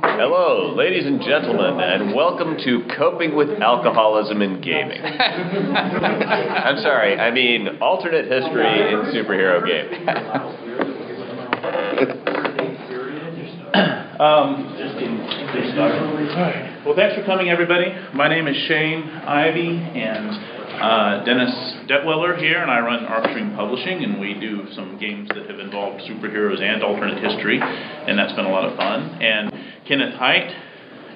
Hello, ladies and gentlemen, and welcome to Coping with Alcoholism in Gaming. I'm sorry, I mean alternate history in superhero gaming. Um, well, thanks for coming, everybody. My name is Shane Ivey, and uh, Dennis Detwiller here, and I run Arc Dream Publishing, and we do some games that have involved superheroes and alternate history, and that's been a lot of fun. And Kenneth Hite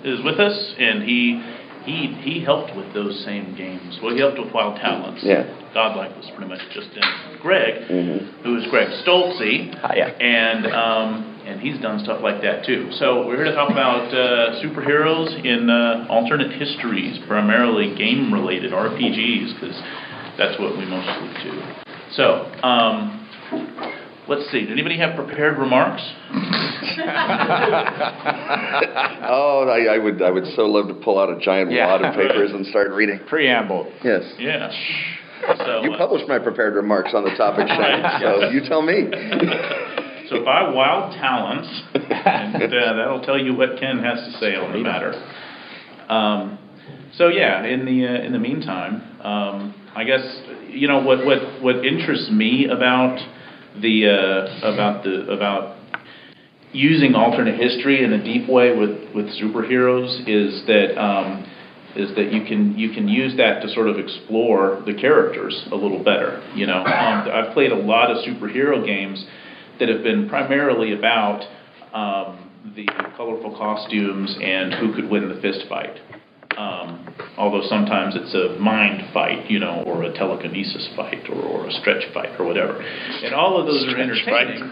is with us, and he he he helped with those same games. Well, he helped with Wild Talents. Yeah. Godlike was pretty much just in Greg, Mhm. who is Greg Stolze, Hiya. and um, and he's done stuff like that too. So we're here to talk about uh, superheroes in uh, alternate histories, primarily game-related RPGs, because that's what we mostly do. So um, let's see. Did anybody have prepared remarks? Oh, I, I would, I would so love to pull out a giant Yeah. wad of papers and start reading. Preamble. Yes. Yeah. So, You uh, published my prepared remarks on the topic, Shane, so you tell me. So buy Wild Talents, and uh, that'll tell you what Ken has to say on the matter. Um, so yeah, in the uh, in the meantime, um, I guess you know what what what interests me about the uh, about the about using alternate history in a deep way with with superheroes is that. Um, is that you can you can use that to sort of explore the characters a little better. You know, um, I've played a lot of superhero games that have been primarily about um, the colorful costumes and who could win the fist fight. Um, although sometimes it's a mind fight, you know, or a telekinesis fight, or, or a stretch fight, or whatever. And all of those are entertaining.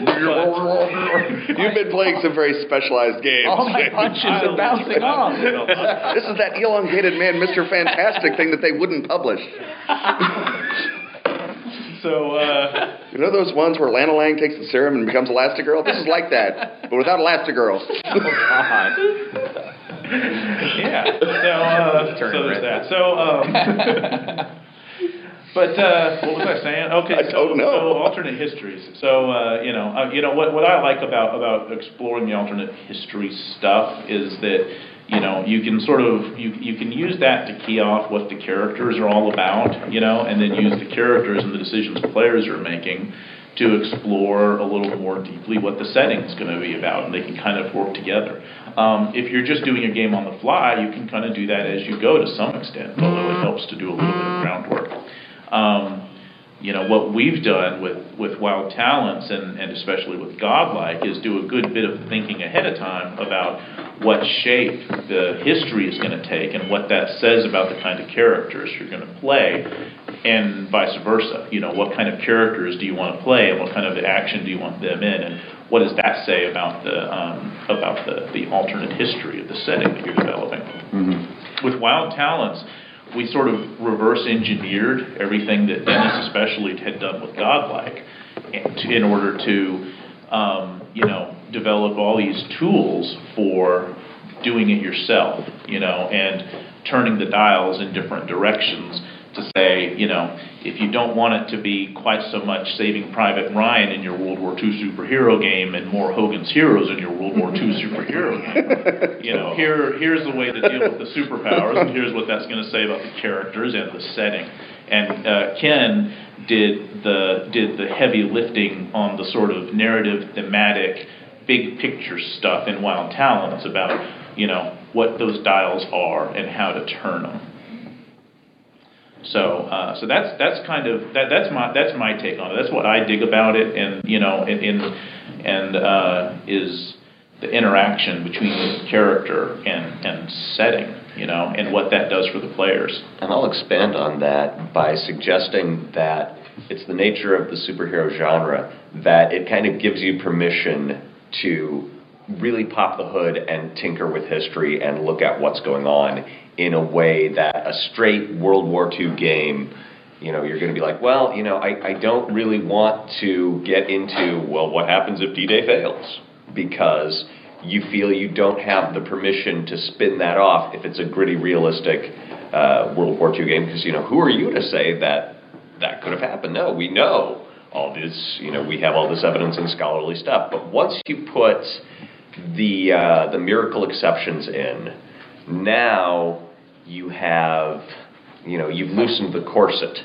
You've been playing some very specialized games. All my punches are bouncing off. This is that elongated man, Mr. Fantastic thing that they wouldn't publish. So, uh, You know those ones where Lana Lang takes the serum and becomes Elastigirl? This is like that, but without Elastigirl. yeah. So, uh, so there's that. So, um, but uh, what was I saying? Okay, I so, so alternate histories. So uh, you know, uh, you know what what I like about about exploring the alternate history stuff is that you know you can sort of you you can use that to key off what the characters are all about, you know, and then use the characters and the decisions players are making to explore a little more deeply what the setting is going to be about, and they can kind of work together. Um, if you're just doing a game on the fly, you can kind of do that as you go to some extent, although it helps to do a little bit of groundwork. Um, you know what we've done with with Wild Talents and and especially with Godlike is do a good bit of thinking ahead of time about what shape the history is going to take and what that says about the kind of characters you're going to play and vice versa. You know what kind of characters do you want to play and what kind of action do you want them in and what does that say about the um, about the the alternate history of the setting that you're developing? With Wild Talents, we sort of reverse engineered everything that Dennis especially had done with Godlike in order to, um, you know, develop all these tools for doing it yourself, you know, and turning the dials in different directions to say, you know, if you don't want it to be quite so much Saving Private Ryan in your World War II superhero game and more Hogan's Heroes in your World War II superhero game, you know, here here's the way to deal with the superpowers, and here's what that's going to say about the characters and the setting. And uh, Ken did the did the heavy lifting on the sort of narrative, thematic, big picture stuff in Wild Talents about you know what those dials are and how to turn them. So, uh, so that's that's kind of that that's my that's my take on it. That's what I dig about it, and you know, in, in and uh, is the interaction between the character and and setting, you know, and what that does for the players. And I'll expand on that by suggesting that it's the nature of the superhero genre that it kind of gives you permission to really pop the hood and tinker with history and look at what's going on in a way that a straight World War II game, you know, you're going to be like, well, you know, I, I don't really want to get into, well, what happens if D Day fails? Because you feel you don't have the permission to spin that off if it's a gritty, realistic uh, World War II game. Because, you know, who are you to say that that could have happened? No, we know all this, you know, we have all this evidence and scholarly stuff. But once you put the uh, the miracle exceptions in, now you have, you know, you've loosened the corset.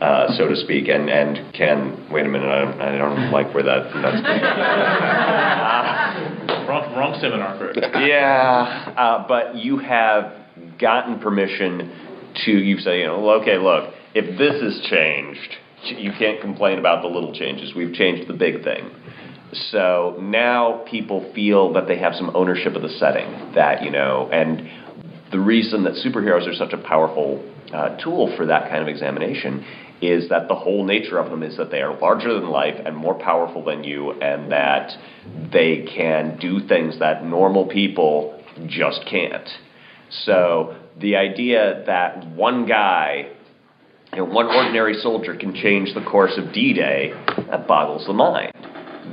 Uh, so to speak, and, and can wait a minute. I don't, I don't like where that that's wrong, wrong seminar for it. yeah, uh, but you have gotten permission to you say, you know, okay, look, if this is changed, you can't complain about the little changes. We've changed the big thing. So now people feel that they have some ownership of the setting. That you know, and the reason that superheroes are such a powerful uh, tool for that kind of examination is that the whole nature of them is that they are larger than life and more powerful than you, and that they can do things that normal people just can't. So the idea that one guy, you know, one ordinary soldier can change the course of D-Day, that boggles the mind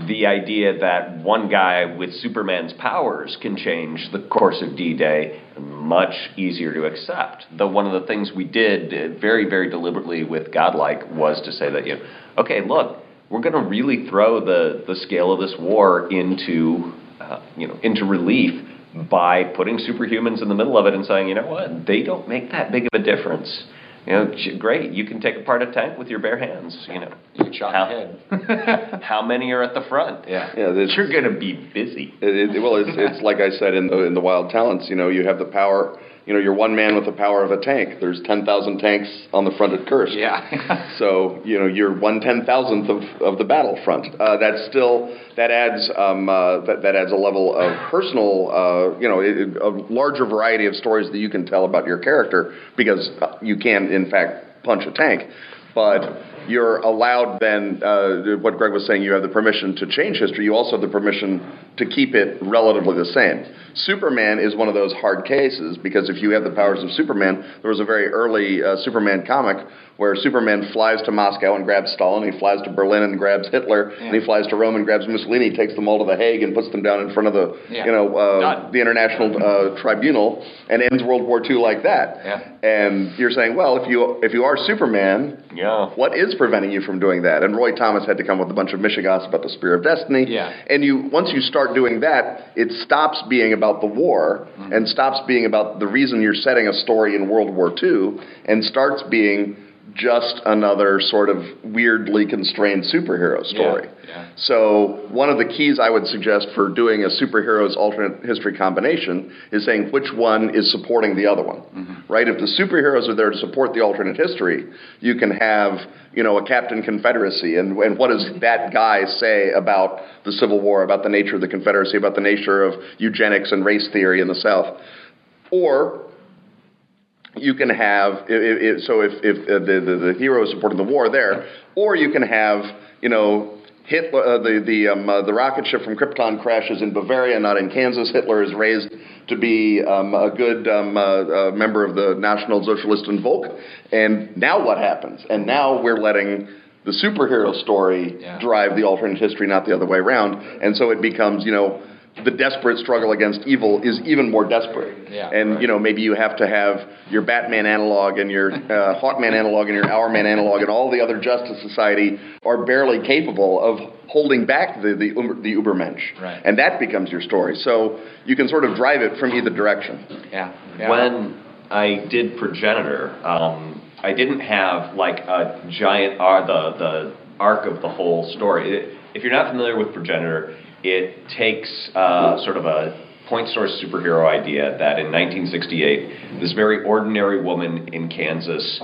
the idea that one guy with Superman's powers can change the course of D Day, much easier to accept. Though one of the things we did very, very deliberately with Godlike was to say that, you know, okay, look, we're going to really throw the, the scale of this war into, uh, you know, into relief by putting superhumans in the middle of it and saying, you know what, they don't make that big of a difference you know, great. You can take apart a tank with your bare hands. You know, you can chop how, head. how many are at the front? Yeah, yeah. You're going to be busy. It, it, well, it's, it's like I said in the in the Wild Talents. You know, you have the power you know, you're one man with the power of a tank. There's 10,000 tanks on the front at Kursk. Yeah. so, you know, you're one ten thousandth of, of the battlefront. Uh, that's still, that adds, um, uh, that, that adds a level of personal, uh, you know, a larger variety of stories that you can tell about your character because you can, in fact, punch a tank. But you're allowed then, uh, what Greg was saying, you have the permission to change history. You also have the permission to keep it relatively the same. Superman is one of those hard cases because if you have the powers of Superman, there was a very early uh, Superman comic where Superman flies to Moscow and grabs Stalin, he flies to Berlin and grabs Hitler, yeah. and he flies to Rome and grabs Mussolini, takes them all to the Hague and puts them down in front of the, yeah. you know, uh, the International uh, Tribunal and ends World War II like that. Yeah. And you're saying, well, if you if you are Superman, yeah. what is preventing you from doing that? And Roy Thomas had to come with a bunch of mishigas about the Spear of Destiny. Yeah. And you once you start doing that, it stops being about the war mm-hmm. and stops being about the reason you're setting a story in World War II and starts being just another sort of weirdly constrained superhero story. Yeah, yeah. So, one of the keys I would suggest for doing a superheroes alternate history combination is saying which one is supporting the other one. Mm-hmm. Right? If the superheroes are there to support the alternate history, you can have, you know, a Captain Confederacy and, and what does that guy say about the Civil War, about the nature of the Confederacy, about the nature of eugenics and race theory in the South? Or you can have it, it, so if, if uh, the, the, the hero is supporting the war there, or you can have you know Hitler, uh, the the um, uh, the rocket ship from Krypton crashes in Bavaria, not in Kansas. Hitler is raised to be um, a good um, uh, uh, member of the National Socialisten Volk, and now what happens? And now we're letting the superhero story yeah. drive the alternate history, not the other way around. And so it becomes you know the desperate struggle against evil is even more desperate. Yeah, and right. you know maybe you have to have your Batman analog and your uh, Hawkman analog and your Hourman analog and all the other Justice Society are barely capable of holding back the the, the Ubermensch. Right. And that becomes your story. So you can sort of drive it from either direction. Yeah. yeah. When I did Progenitor, um, I didn't have like a giant uh, the the arc of the whole story. If you're not familiar with Progenitor it takes uh, sort of a point source superhero idea that in 1968, this very ordinary woman in Kansas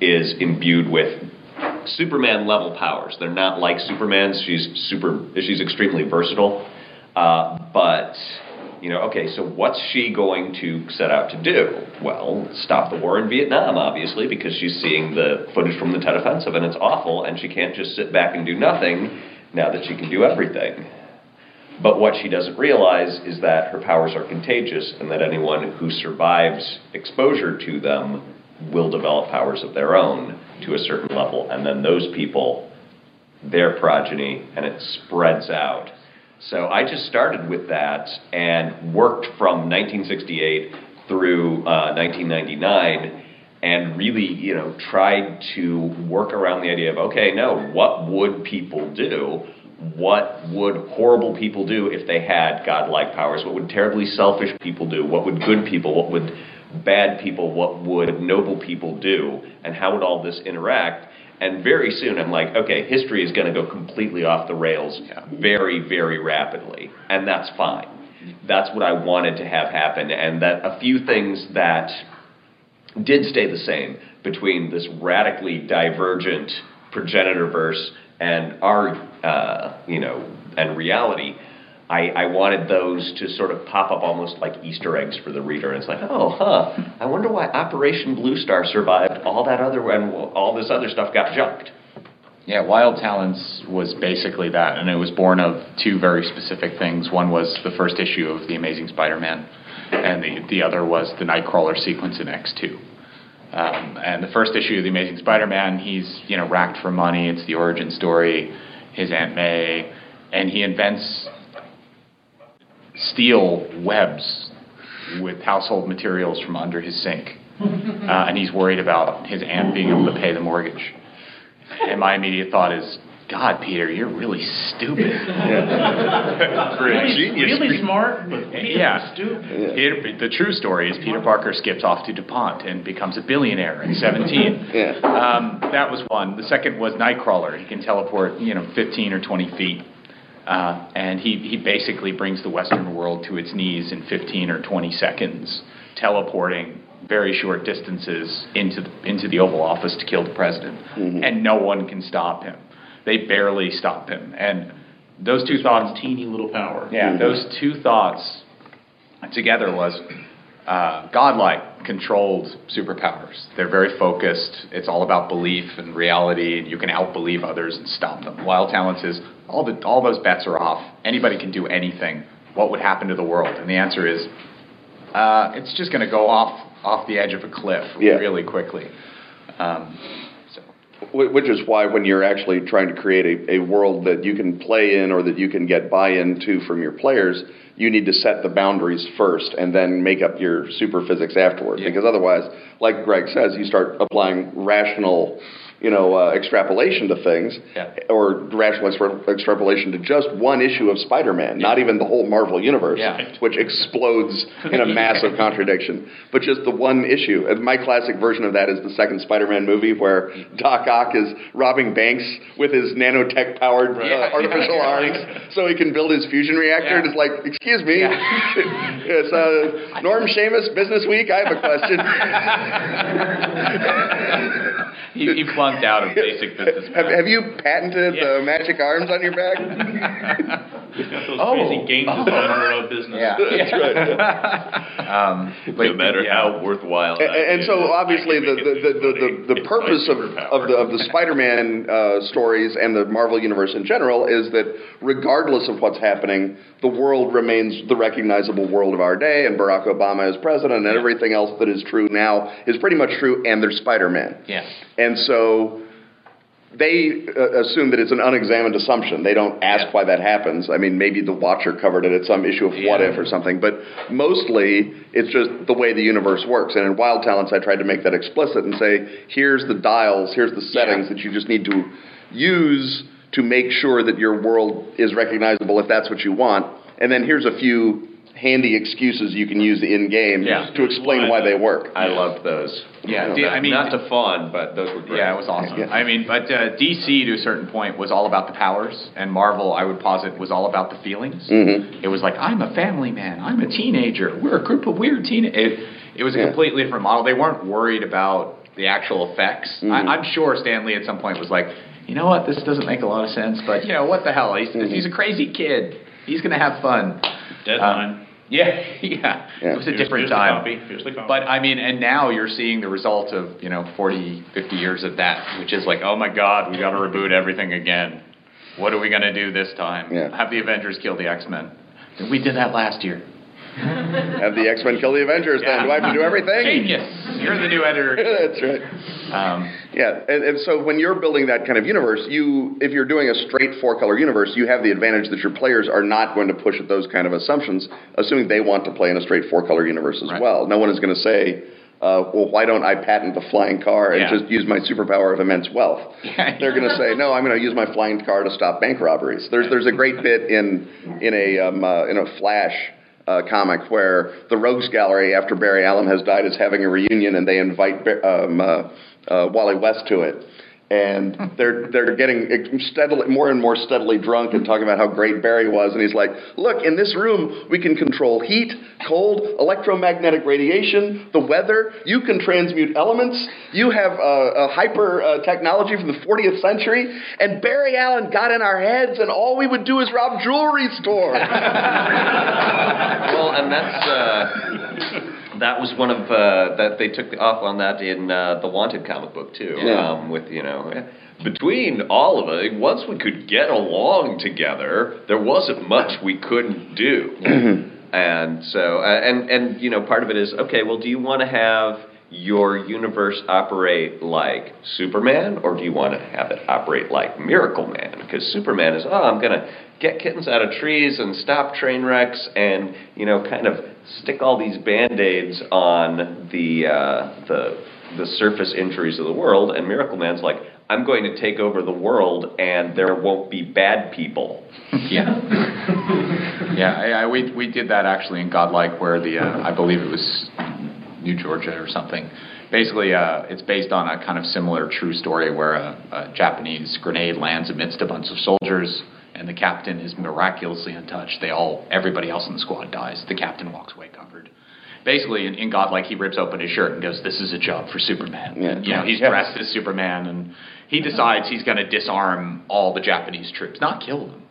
is imbued with Superman level powers. They're not like Superman's. She's super. She's extremely versatile. Uh, but you know, okay, so what's she going to set out to do? Well, stop the war in Vietnam, obviously, because she's seeing the footage from the Tet Offensive and it's awful, and she can't just sit back and do nothing now that she can do everything. But what she doesn't realize is that her powers are contagious and that anyone who survives exposure to them will develop powers of their own to a certain level. And then those people, their progeny, and it spreads out. So I just started with that and worked from 1968 through uh, 1999 and really, you know, tried to work around the idea of okay, no, what would people do? What would horrible people do if they had godlike powers? What would terribly selfish people do? What would good people? What would bad people? What would noble people do? And how would all this interact? And very soon, I'm like, okay, history is going to go completely off the rails very, very rapidly, and that's fine. That's what I wanted to have happen, and that a few things that did stay the same between this radically divergent progenitor verse and our, uh, you know, and reality. I, I wanted those to sort of pop up almost like Easter eggs for the reader. And it's like, oh, huh, I wonder why Operation Blue Star survived all that other, and all this other stuff got junked. Yeah, Wild Talents was basically that, and it was born of two very specific things. One was the first issue of The Amazing Spider-Man, and the the other was the Nightcrawler sequence in X two. Um, and the first issue of The Amazing Spider-Man, he's you know racked for money. It's the origin story. His Aunt May, and he invents steel webs with household materials from under his sink, uh, and he's worried about his aunt being able to pay the mortgage. And my immediate thought is, God, Peter, you're really stupid. Really, really smart, but yeah. stupid. Peter, the true story is Peter Parker skips off to DuPont and becomes a billionaire at 17. Yeah. Um, that was one. The second was Nightcrawler. He can teleport, you know, 15 or 20 feet. Uh, and he, he basically brings the Western world to its knees in 15 or 20 seconds, teleporting very short distances into the, into the Oval Office to kill the president. And no one can stop him. They barely stop him. And those two thoughts Teeny little power. yeah, those two thoughts together was uh, godlike, controlled superpowers. They're very focused. It's all about belief and reality, and you can outbelieve others and stop them. Wild talents is all the all those bets are off. Anybody can do anything. What would happen to the world? And the answer is, uh, it's just going to go off off the edge of a cliff Yeah. really quickly. Um, Which is why when you're actually trying to create a, a world that you can play in or that you can get buy-in to from your players, you need to set the boundaries first and then make up your super physics afterwards. Yeah. Because otherwise, like Greg says, you start applying rational, you know, uh, extrapolation to things, Yeah. or rational extra- extrapolation to just one issue of Spider-Man, not even the whole Marvel universe, Yeah. which explodes in a massive contradiction. But just the one issue. And my classic version of that is the second Spider-Man movie where Doc Ock is robbing banks with his nanotech powered Yeah. uh, artificial Yeah. arms so he can build his fusion reactor. Yeah. And it's like, excuse me, Yeah. it's uh, Norm Seamus, Business Week. I have a question. he, he flunked out of basic business. have, have you patented Yeah. the magic arms on your back? He's got those Oh. crazy game designer uh, business. Yeah. That's right. Um, no matter yeah. how worthwhile. And, and so obviously the, the, the, the, the, the purpose of, of the, of the Spider-Man uh, stories and the Marvel universe in general is that regardless of what's happening, the world remains the recognizable world of our day, and Barack Obama is president, and Yeah. everything else that is true now is pretty much true, and there's Spider-Man. Yeah. And so they uh, assume that it's an unexamined assumption. They don't ask Yeah. why that happens. I mean, maybe the Watcher covered it at some issue of What If or something, but mostly it's just the way the universe works. And in Wild Talents, I tried to make that explicit and say, here's the dials, here's the settings Yeah. that you just need to use to make sure that your world is recognizable if that's what you want. And then here's a few handy excuses you can use in game Yeah. to explain why they work. I loved those. Yeah, Yeah. D- I mean, not to fawn, but those were great. Yeah, it was awesome. Yeah. I mean, but uh, DC to a certain point was all about the powers, and Marvel, I would posit, was all about the feelings. Mhm. It was like, I'm a family man, I'm a teenager, we're a group of weird teen. It, it was a Yeah. completely different model. They weren't worried about the actual effects. Mhm. I, I'm sure Stan Lee at some point was like, you know what, this doesn't make a lot of sense, but you know what the hell? He's, Mhm. he's a crazy kid. He's gonna have fun. Deadline. Um, yeah, yeah, Yeah. It was a Here's- different here's time. copy. Here's the copy. But I mean, and now you're seeing the result of, you know, 40, 50 years of that, which is like, oh my God, we got to reboot everything again. What are we going to do this time? Yeah. Have the Avengers kill the X Men. We did that last year. Have the X Men kill the Avengers then. Do I have to do everything? Genius. You're the new editor. That's right. Um, Yeah, and, and so when you're building that kind of universe, you if you're doing a straight four color universe, you have the advantage that your players are not going to push at those kind of assumptions, assuming they want to play in a straight four color universe as Right. well. No one is going to say, uh, well, why don't I patent the flying car and Yeah. just use my superpower of immense wealth? They're going to say, no, I'm going to use my flying car to stop bank robberies. There's there's a great bit in in a um, uh, in a Flash. Uh, comic where the Rogues Gallery, after Barry Allen has died, is having a reunion, and they invite um, uh, uh, Wally West to it, and they're they're getting steadily more and more steadily drunk and talking about how great Barry was, and he's like, "Look, in this room we can control heat, cold, electromagnetic radiation, the weather. You can transmute elements. You have uh, a hyper uh, technology from the 40th century, and Barry Allen got in our heads, and all we would do is rob jewelry stores." well, and that's uh, that was one of uh, that they took off on that in uh, the Wanted comic book too. Yeah. Um, with you know, between all of it, once we could get along together, there wasn't much we couldn't do. and so, uh, and and you know, part of it is okay. Well, do you want to have your universe operate like Superman, or do you want to have it operate like Miracle Man? Because Superman is, oh, I'm gonna get kittens out of trees and stop train wrecks, and you know, kind of stick all these band aids on the uh, the the surface injuries of the world. And Miracle Man's like, I'm going to take over the world, and there won't be bad people. Yeah. yeah, I, I, we we did that actually in Godlike, where the uh, I believe it was New Georgia or something. Basically, uh, it's based on a kind of similar true story where a, a Japanese grenade lands amidst a bunch of soldiers, and the captain is miraculously untouched. They all, everybody else in the squad dies. The captain walks away covered. Basically, in, in Godlike, he rips open his shirt and goes, "This is a job for Superman." Yeah. You know, he's Yes. dressed as Superman, and he decides he's going to disarm all the Japanese troops, not kill them.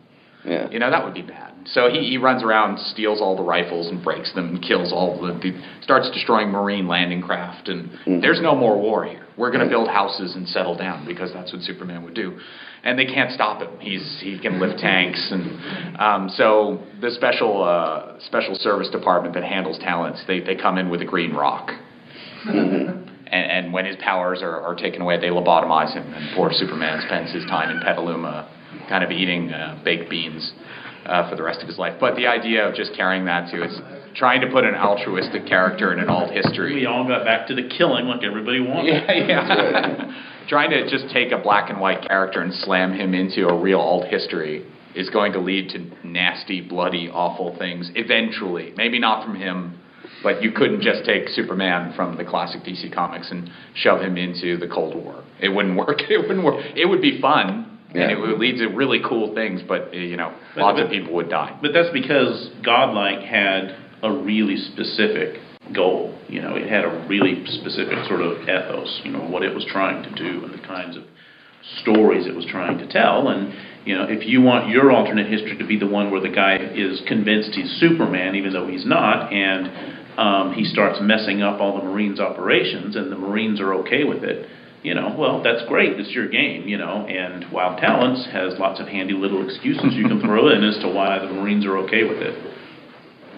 Yeah. You know, that would be bad. So he, he runs around, steals all the rifles and breaks them and kills all the, the starts destroying marine landing craft and mm. there's no more war here. We're going to build houses and settle down because that's what Superman would do. And they can't stop him. He's he can lift tanks and um, so the special uh, special service department that handles talents, they they come in with a green rock. And, and when his powers are, are taken away, they lobotomize him, and poor Superman spends his time in Petaluma, kind of eating uh, baked beans uh, for the rest of his life. But the idea of just carrying that to is trying to put an altruistic character in an alt history. We all got back to the killing like everybody wanted. Yeah, yeah. Trying to just take a black and white character and slam him into a real alt history is going to lead to nasty, bloody, awful things eventually. Maybe not from him, but you couldn't just take Superman from the classic DC comics and shove him into the Cold War. It wouldn't work. It wouldn't work. It would be fun. Yeah. And it would lead to really cool things, but you know, But- lots but- of people would die. But that's because Godlike had a really specific goal. You know, it had a really specific sort of ethos, you know, what it was trying to do and the kinds of stories it was trying to tell. And, you know, if you want your alternate history to be the one where the guy is convinced he's Superman, even though he's not, and um, he starts messing up all the Marines' operations, and the Marines are okay with it, you know, well, that's great. It's your game, you know. And Wild Talents has lots of handy little excuses you can throw in as to why the Marines are okay with it.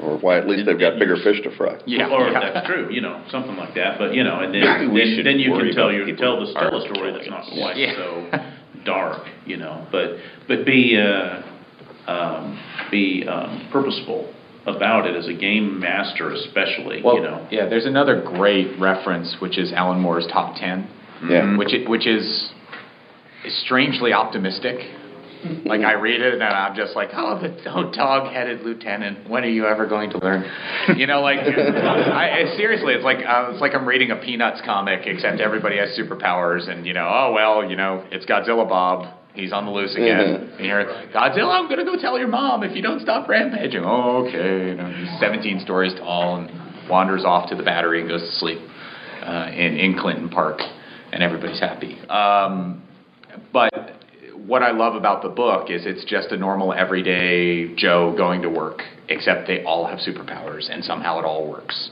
Or why at least they've got bigger fish to fry. Yeah, or yeah. that's true, you know, something like that. But you know, and then we then, then you can tell about your tell the tell a story that's not quite Yeah. so dark, you know. But but be uh, um, be um, purposeful about it as a game master, especially. Well, you know, yeah, there's another great reference, which is Alan Moore's top ten. Yeah. which it, which is, is strangely optimistic. Like I read it and I'm just like, oh, the oh, dog-headed lieutenant. When are you ever going to learn? You know, like I, I, seriously, it's like uh, it's like I'm reading a Peanuts comic, except everybody has superpowers, and you know, oh well, you know, it's Godzilla Bob. He's on the loose again. And you're, Godzilla, I'm gonna go tell your mom if you don't stop rampaging. Oh, okay. You know, he's 17 stories tall and wanders off to the battery and goes to sleep uh, in in Clinton Park, and everybody's happy. Um, but what I love about the book is it's just a normal everyday Joe going to work, except they all have superpowers, and somehow it all works.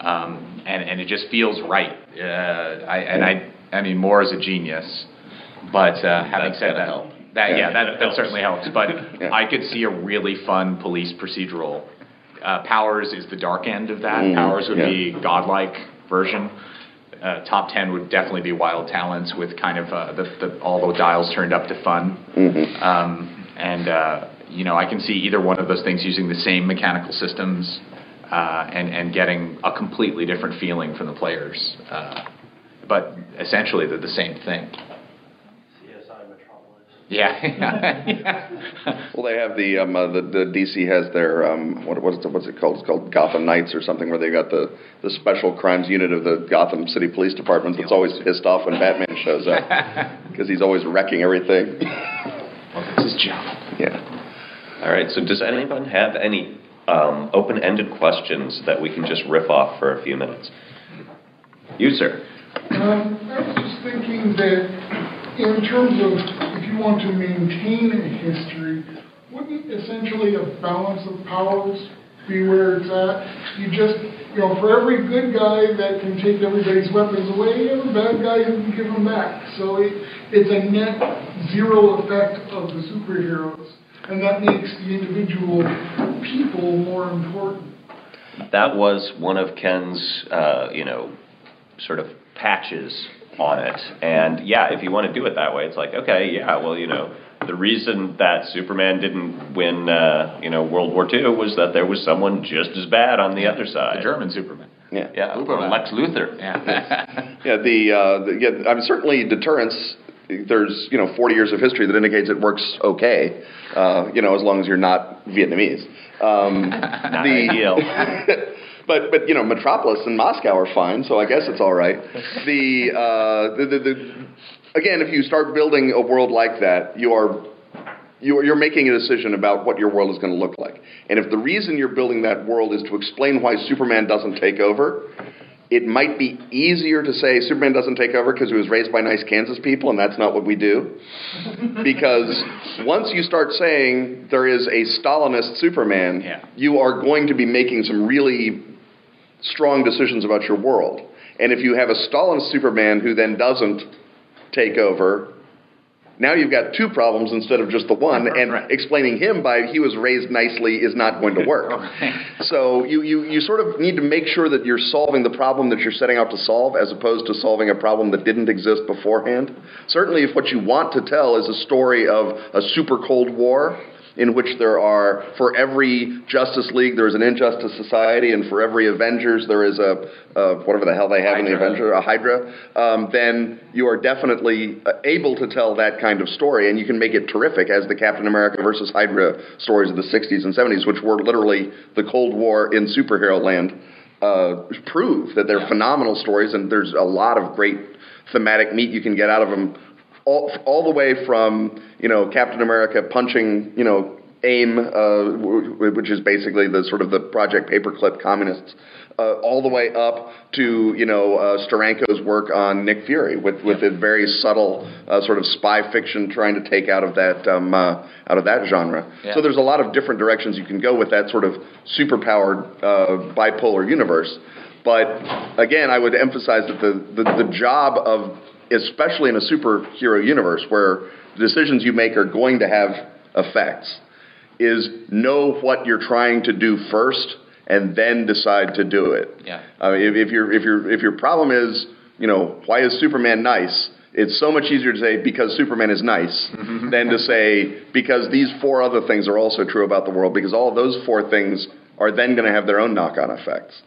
Um, and and it just feels right. Uh, I and I I mean Moore is a genius, but uh, having That's said that, help. that yeah, Yeah. that, That helps. certainly helps. But Yeah. I could see a really fun police procedural. Uh, Powers is the dark end of that. Mhm. Powers would Yeah. be godlike version. Uh, top ten would definitely be Wild Talents with kind of uh, the, the all the dials turned up to fun. Mm-hmm. Um, and uh, you know, I can see either one of those things using the same mechanical systems uh, and and getting a completely different feeling from the players. Uh, but essentially, they're the same thing. Yeah. Well, they have the um, uh, the, the DC has their um, what what's it, what's it called? It's called Gotham Knights or something, where they got the the special crimes unit of the Gotham City Police Department that's always pissed off when Batman shows up because he's always wrecking everything. well, that's his job. yeah. All right. So does anyone have any um, open-ended questions that we can just riff off for a few minutes? You, sir. Um, I was just thinking that in terms of if you want to maintain a history, wouldn't essentially a balance of powers be where it's at? You just, you know, for every good guy that can take everybody's weapons away, you have a bad guy who can give them back. So it, it's a net zero effect of the superheroes, and that makes the individual people more important. That was one of Ken's, uh, you know, sort of patches on it. And yeah, if you want to do it that way, it's like, okay, yeah, well, you know, the reason that Superman didn't win, uh, you know, World War II was that there was someone just as bad on the other side. The German Superman. Yeah. Yeah, Superman. Lex Luthor. Yeah. Yeah, the, uh, the yeah, I mean, certainly deterrence. There's you know 40 years of history that indicates it works okay. Uh, you know, as long as you're not Vietnamese. Um, Not the, ideal. but but you know, Metropolis and Moscow are fine, so I guess it's all right. The, uh, the, the, the again, if you start building a world like that, you are you're, you're making a decision about what your world is going to look like. And if the reason you're building that world is to explain why Superman doesn't take over, it might be easier to say Superman doesn't take over because he was raised by nice Kansas people, and that's not what we do. because once you start saying there is a Stalinist Superman, Yeah. you are going to be making some really strong decisions about your world. And if you have a Stalin Superman who then doesn't take over, now you've got two problems instead of just the one, and Right. explaining him by he was raised nicely is not going to work. So you, you, you sort of need to make sure that you're solving the problem that you're setting out to solve as opposed to solving a problem that didn't exist beforehand. Certainly, if what you want to tell is a story of a super Cold War in which there are, for every Justice League, there's an Injustice Society, and for every Avengers, there is a, a whatever the hell they have in the Hydra. Avenger, a Hydra, um, then you are definitely uh, able to tell that kind of story, and you can make it terrific, as the Captain America versus Hydra stories of the 60s and 70s, which were literally the Cold War in superhero land, uh, prove that they're phenomenal stories, and there's a lot of great thematic meat you can get out of them. All, all the way from you know Captain America punching you know AIM, uh, which is basically the sort of the Project Paperclip communists, uh, all the way up to you know uh, Steranko's work on Nick Fury with with a very subtle uh, sort of spy fiction trying to take out of that um, uh, out of that genre. Yeah. So there's a lot of different directions you can go with that sort of superpowered uh, bipolar universe. But again, I would emphasize that the, the, the job of, especially in a superhero universe where the decisions you make are going to have effects, is know what you're trying to do first and then decide to do it. Yeah. Uh, if, if, your if, your if your problem is, you know, why is Superman nice? It's so much easier to say because Superman is nice than to say because these four other things are also true about the world because all of those four things are then going to have their own knock-on effects.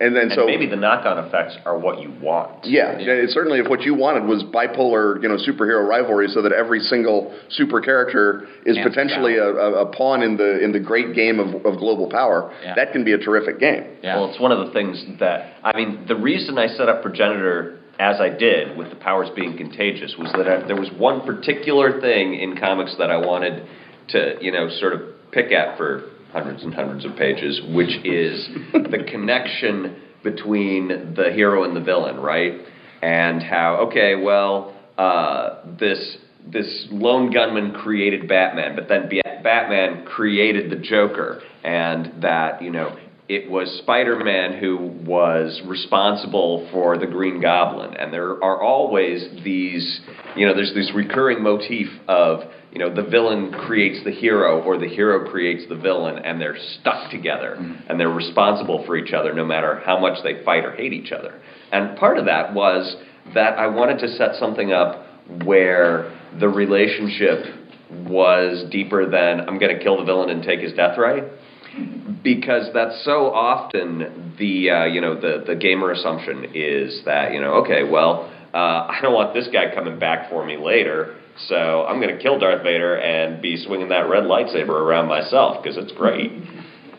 And then And so maybe the knock-on effects are what you want. yeah, it- certainly if what you wanted was bipolar, you know, superhero rivalry, so that every single super character is Yeah, potentially a, a, a pawn in the in the great game of, of global power, Yeah. that can be a terrific game. Yeah. Well, it's one of the things that I mean. The reason I set up Progenitor as I did, with the powers being contagious, was that I, there was one particular thing in comics that I wanted to, you know, sort of pick at for hundreds and hundreds of pages, which is the connection between the hero and the villain, right? And how, okay, well, uh, this this lone gunman created Batman, but then Ba- Batman created the Joker, and that you know it was Spider-Man who was responsible for the Green Goblin, and there are always these you know there's this recurring motif of you know the villain creates the hero or the hero creates the villain, and they're stuck together, and they're responsible for each other no matter how much they fight or hate each other. And part of that was that I wanted to set something up where the relationship was deeper than I'm going to kill the villain and take his death right. because that's so often the uh, you know the the gamer assumption is that you know okay well uh, I don't want this guy coming back for me later so I'm going to kill Darth Vader and be swinging that red lightsaber around myself because it's great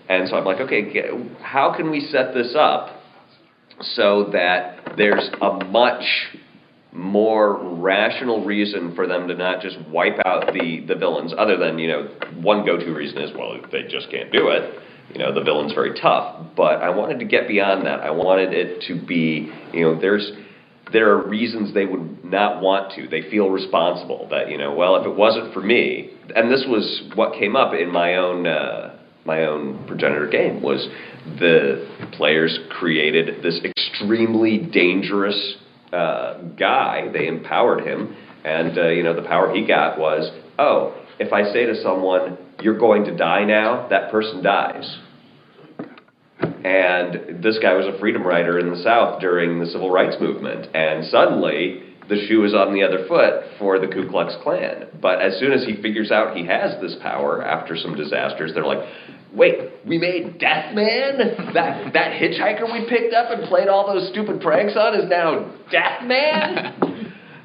and so I'm like okay how can we set this up so that there's a much more rational reason for them to not just wipe out the, the villains, other than, you know, one go to reason is, well, they just can't do it. You know, the villain's very tough. But I wanted to get beyond that. I wanted it to be, you know, there's there are reasons they would not want to. They feel responsible that, you know, well, if it wasn't for me, and this was what came up in my own uh, my own progenitor game was the players created this extremely dangerous uh, guy. They empowered him, and uh, you know the power he got was, oh, if I say to someone, "You're going to die now," that person dies. And this guy was a freedom rider in the South during the civil rights movement, and suddenly the shoe is on the other foot for the Ku Klux Klan. But as soon as he figures out he has this power after some disasters, they're like, wait, we made Deathman? That, that hitchhiker we picked up and played all those stupid pranks on is now Deathman?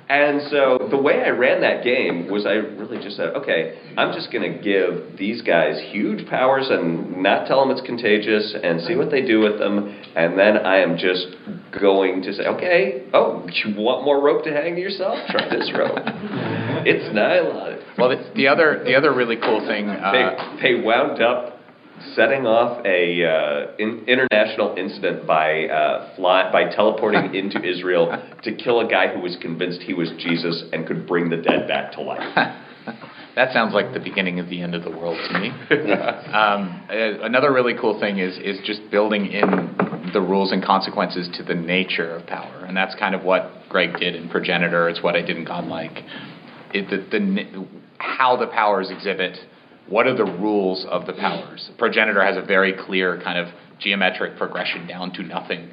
And so the way I ran that game was I really just said, okay, I'm just going to give these guys huge powers and not tell them it's contagious and see what they do with them. And then I am just going to say, okay, oh, you want more rope to hang yourself? Try this rope. it's nylon. Well, the, the other the other really cool thing uh, they they wound up setting off a uh, in, international incident by uh, fly, by teleporting into Israel to kill a guy who was convinced he was Jesus and could bring the dead back to life. that sounds like the beginning of the end of the world to me. um, uh, another really cool thing is is just building in the rules and consequences to the nature of power, and that's kind of what Greg did in Progenitor. It's what I did in Godlike. It, the, the, how the powers exhibit what are the rules of the powers? Progenitor has a very clear kind of geometric progression down to nothing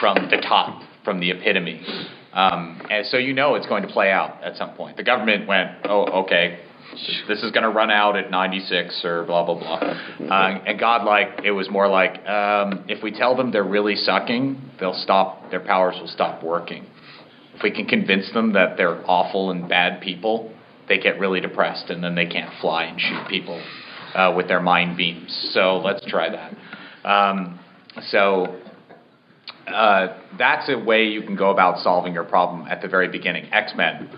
from the top, from the epitome. Um, and so you know it's going to play out at some point. The government went, oh, okay, this is going to run out at 96 or blah, blah, blah. Uh, and Godlike, it was more like, um, if we tell them they're really sucking, they'll stop, their powers will stop working. If we can convince them that they're awful and bad people, they get really depressed and then they can't fly and shoot people uh, with their mind beams. So let's try that. Um, so uh, that's a way you can go about solving your problem at the very beginning. X Men,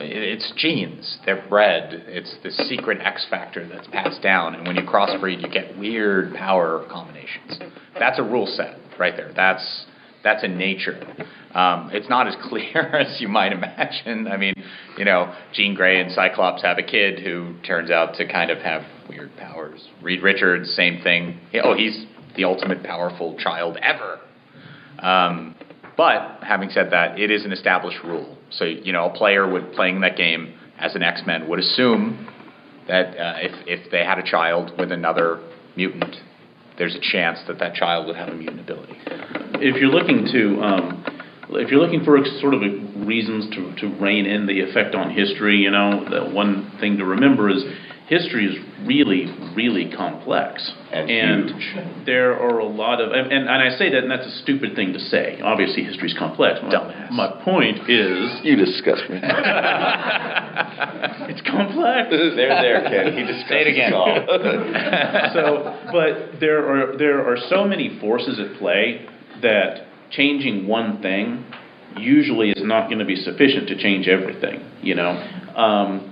it's genes, they're bred. It's the secret X factor that's passed down, and when you crossbreed, you get weird power combinations. That's a rule set right there. That's that's in nature. Um, it's not as clear as you might imagine. I mean, you know, Jean Grey and Cyclops have a kid who turns out to kind of have weird powers. Reed Richards, same thing. Oh, he's the ultimate powerful child ever. Um, but having said that, it is an established rule. So you know, a player would playing that game as an X Men would assume that uh, if if they had a child with another mutant, there's a chance that that child would have mutant ability. If you're looking to um, if you're looking for sort of reasons to, to rein in the effect on history, you know, the one thing to remember is history is really, really complex. And, and there are a lot of, and, and, I say that, and that's a stupid thing to say. Obviously, history is complex. My, my point is. You disgust me. it's complex. There, there, Ken. He discusses Say it again. so, but there are there are so many forces at play that changing one thing usually is not going to be sufficient to change everything. You know, um,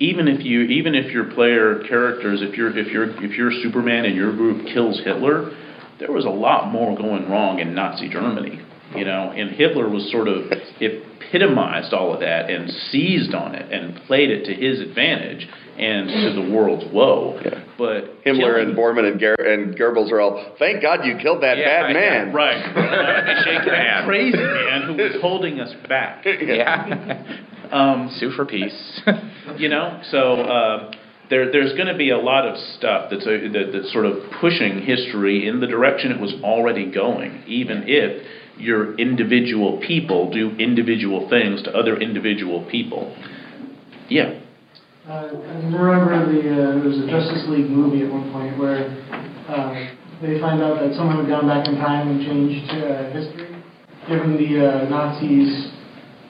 even if you even if your player characters, if you're if you're if you're Superman and your group kills Hitler, there was a lot more going wrong in Nazi Germany. You know, and Hitler was sort of epitomized all of that and seized on it and played it to his advantage and to the world's woe. Yeah. But Himmler killing- and Bormann and, Ger- and Goebbels are all, thank God you killed that Yeah, bad right, man. Right. right. Shake hands. Crazy man who was holding us back. Yeah. Um, Sue for peace. you know, so uh, there, there's going to be a lot of stuff that's, a, that, that's sort of pushing history in the direction it was already going, even if your individual people do individual things to other individual people. Yeah. Uh, I remember the uh, there was a Justice League movie at one point where uh, they find out that someone had gone back in time and changed uh, history, given the uh, Nazis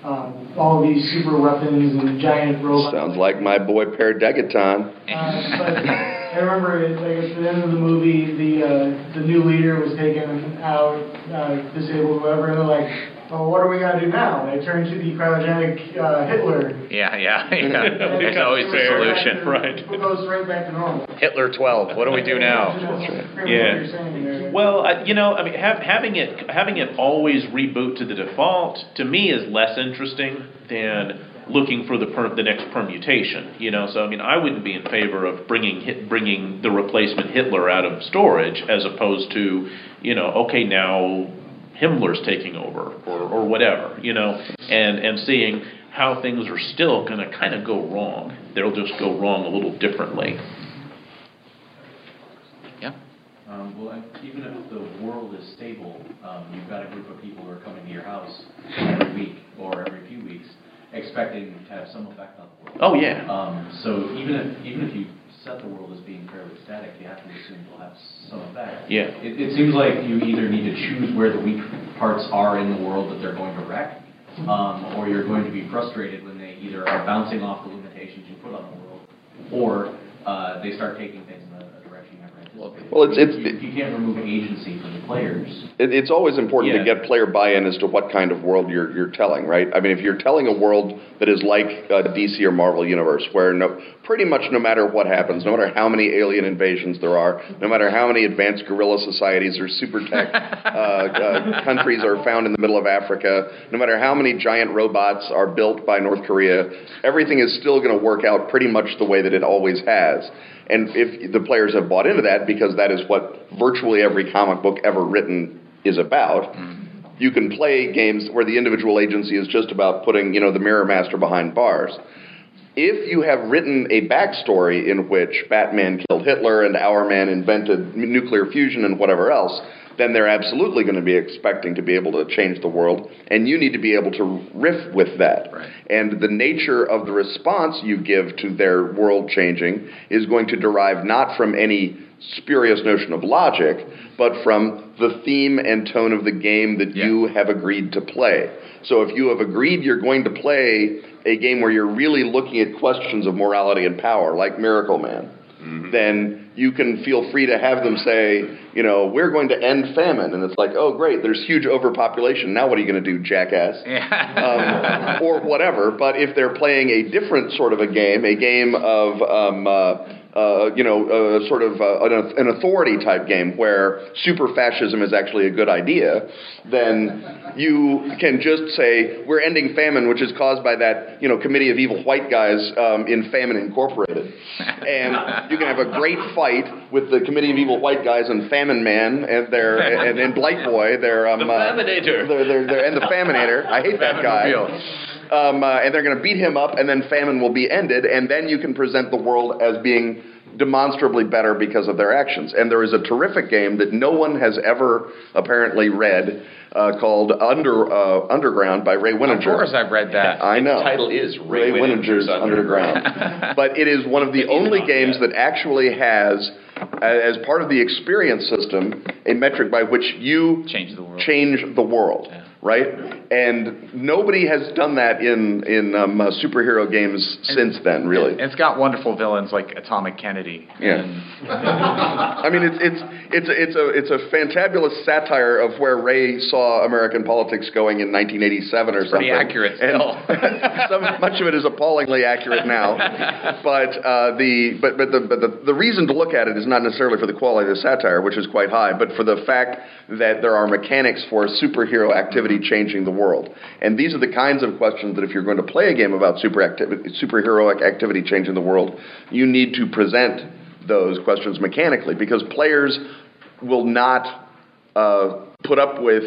um, all these super weapons and giant robots. Sounds like my boy Per Degaton. Uh, but I remember, it, like at the end of the movie, the uh, the new leader was taken out, uh, disabled, whatever, and they're like, "Oh, what are we gonna do now?" And They turn to the cryogenic uh, Hitler. Yeah, yeah, yeah. And There's always goes a solution. to- right. It goes right back to normal. Hitler 12. What do we do now? That's Yeah. what you're saying there. Well, I, you know, I mean, have, having it having it always reboot to the default to me is less interesting than looking for the per, the next permutation. You know, so I mean, I wouldn't be in favor of bringing hit, bringing the replacement Hitler out of storage as opposed to, you know, okay now Himmler's taking over or, or whatever. You know, and and seeing how things are still going to kind of go wrong. They'll just go wrong a little differently. Yeah. Um, well, and even if the world is stable, um, you've got a group of people who are coming to your house every week or every few weeks, expecting to have some effect on the world. Oh yeah. Um, so even if even if you set the world as being fairly static, you have to assume it'll have some effect. Yeah. It, it seems like you either need to choose where the weak parts are in the world that they're going to wreck, um, or you're going to be frustrated when they either are bouncing off the limitations you put on the world, or uh, they start taking things in a, a direction you never anticipated. Well, it's- it's- you, you can't remove agency from the players. It, it's always important to get player buy-in as to what kind of world you're you're telling, right? I mean, if you're telling a world that is like a DC or Marvel universe, where no, pretty much no matter what happens, no matter how many alien invasions there are, no matter how many advanced guerrilla societies or super tech uh, uh, countries are found in the middle of Africa, no matter how many giant robots are built by North Korea, everything is still going to work out pretty much the way that it always has. And if the players have bought into that, because that is what virtually every comic book ever written is about, mm-hmm. you can play games where the individual agency is just about putting, you know, the mirror master behind bars. If you have written a backstory in which Batman killed Hitler and Our Man invented nuclear fusion and whatever else, then they're absolutely going to be expecting to be able to change the world, and you need to be able to riff with that. Right. And the nature of the response you give to their world changing is going to derive not from any spurious notion of logic, but from the theme and tone of the game that Yeah. you have agreed to play. So if you have agreed you're going to play a game where you're really looking at questions of morality and power, like Miracleman, then you can feel free to have them say, you know, we're going to end famine. And it's like, oh, great, there's huge overpopulation. Now what are you going to do, jackass? Yeah. um, or whatever. But if they're playing a different sort of a game, a game of, um, uh, uh, you know, uh, sort of uh, an, an authority type game where super fascism is actually a good idea, then you can just say we're ending famine, which is caused by that, you know, committee of evil white guys um, in Famine Incorporated, and you can have a great fight with the committee of evil white guys and Famine Man and their and, and Blight Boy, their um, The uh, Faminator. they're, they're, they're, and the Faminator. I hate that guy. Um, uh, and they're going to beat him up, and then famine will be ended, and then you can present the world as being demonstrably better because of their actions. And there is a terrific game that no one has ever apparently read uh, called Under uh, Underground by Ray Winninger. Of course, I've read that. I know. The title is Ray, Ray Winninger's Underground. but it is one of the only games that actually has, a- as part of the experience system, a metric by which you Change the world. change the world, right? And nobody has done that in in um, uh, superhero games since then, really. And it's got wonderful villains like Atomic Kennedy. Yeah. And I mean, it's it's it's a, it's a it's a fantabulous satire of where Ray saw American politics going in 1987 or something. pretty accurate still. And some, much of it is appallingly accurate now, but uh, the but but the but the, the reason to look at it is not necessarily for the quality of the satire, which is quite high, but for the fact that there are mechanics for superhero activity changing the world, and these are the kinds of questions that if you're going to play a game about super activity, superheroic activity changing the world, you need to present those questions mechanically because players will not uh, put up with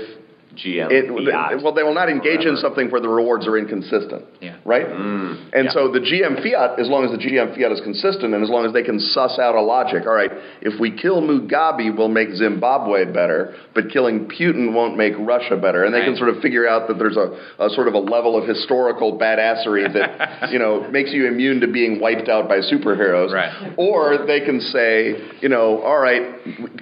GM It, fiat. well, they will not engage in something where the rewards are inconsistent. Yeah. Right? Mm. And Yeah. so the GM fiat, as long as the GM fiat is consistent and as long as they can suss out a logic, all right, if we kill Mugabe, we'll make Zimbabwe better, but killing Putin won't make Russia better. And they can sort of figure out that there's a, a sort of a level of historical badassery that, you know, makes you immune to being wiped out by superheroes. Right. Or they can say, you know, all right,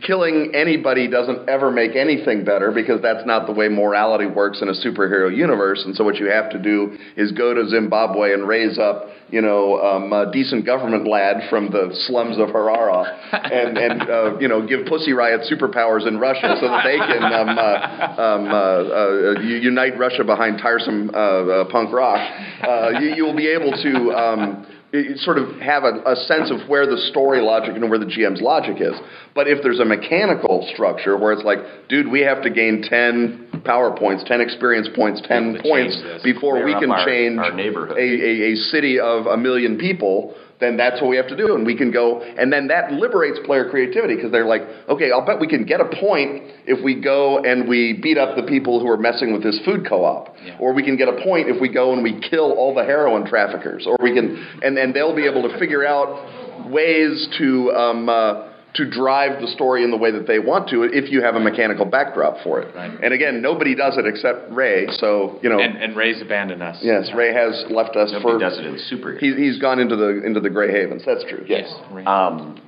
killing anybody doesn't ever make anything better because that's not the way morality works in a superhero universe. And so what you have to do is go to Zimbabwe and raise up, you know, um, a decent government lad from the slums of Harare and, and uh, you know, give Pussy Riot superpowers in Russia so that they can um, uh, um, uh, uh, unite Russia behind tiresome uh, uh, punk rock. Uh, you, you will be able to. You sort of have a, a sense of where the story logic and where the GM's logic is. But if there's a mechanical structure where it's like, dude, we have to gain 10 power points, 10 experience points, 10 points before we can our- change our neighborhood. a, a, a city of a million people, then that's what we have to do. And we can go, and then that liberates player creativity because they're like, okay, I'll bet we can get a point if we go and we beat up the people who are messing with this food co-op. Yeah. Or we can get a point if we go and we kill all the heroin traffickers. Or we can, and, and they'll be able to figure out ways to, um, uh, to drive the story in the way that they want to if you have a mechanical backdrop for it. Right. And again, nobody does it except Ray. So, you know, And, and Ray's abandoned us. yes, Ray has left us Nobody for does it in superheroes. He's, he's gone into the into the Gray Havens. That's true. Yes. Ray. Um,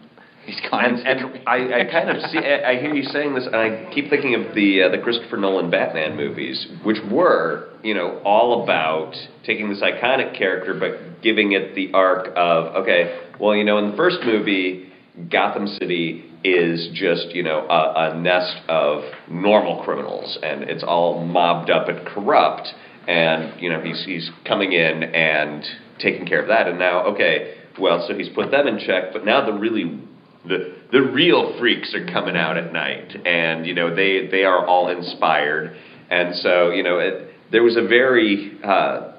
He's gone and and I, I kind of see. I, I hear you saying this, and I keep thinking of the uh, the Christopher Nolan Batman movies, which were you know all about taking this iconic character but giving it the arc of okay, well you know in the first movie, Gotham City is just you know a, a nest of normal criminals, and it's all mobbed up and corrupt, and you know he's he's coming in and taking care of that, and now okay, well so he's put them in check, but now the really the the real freaks are coming out at night, and you know they they are all inspired, and so you know it, there was a very uh,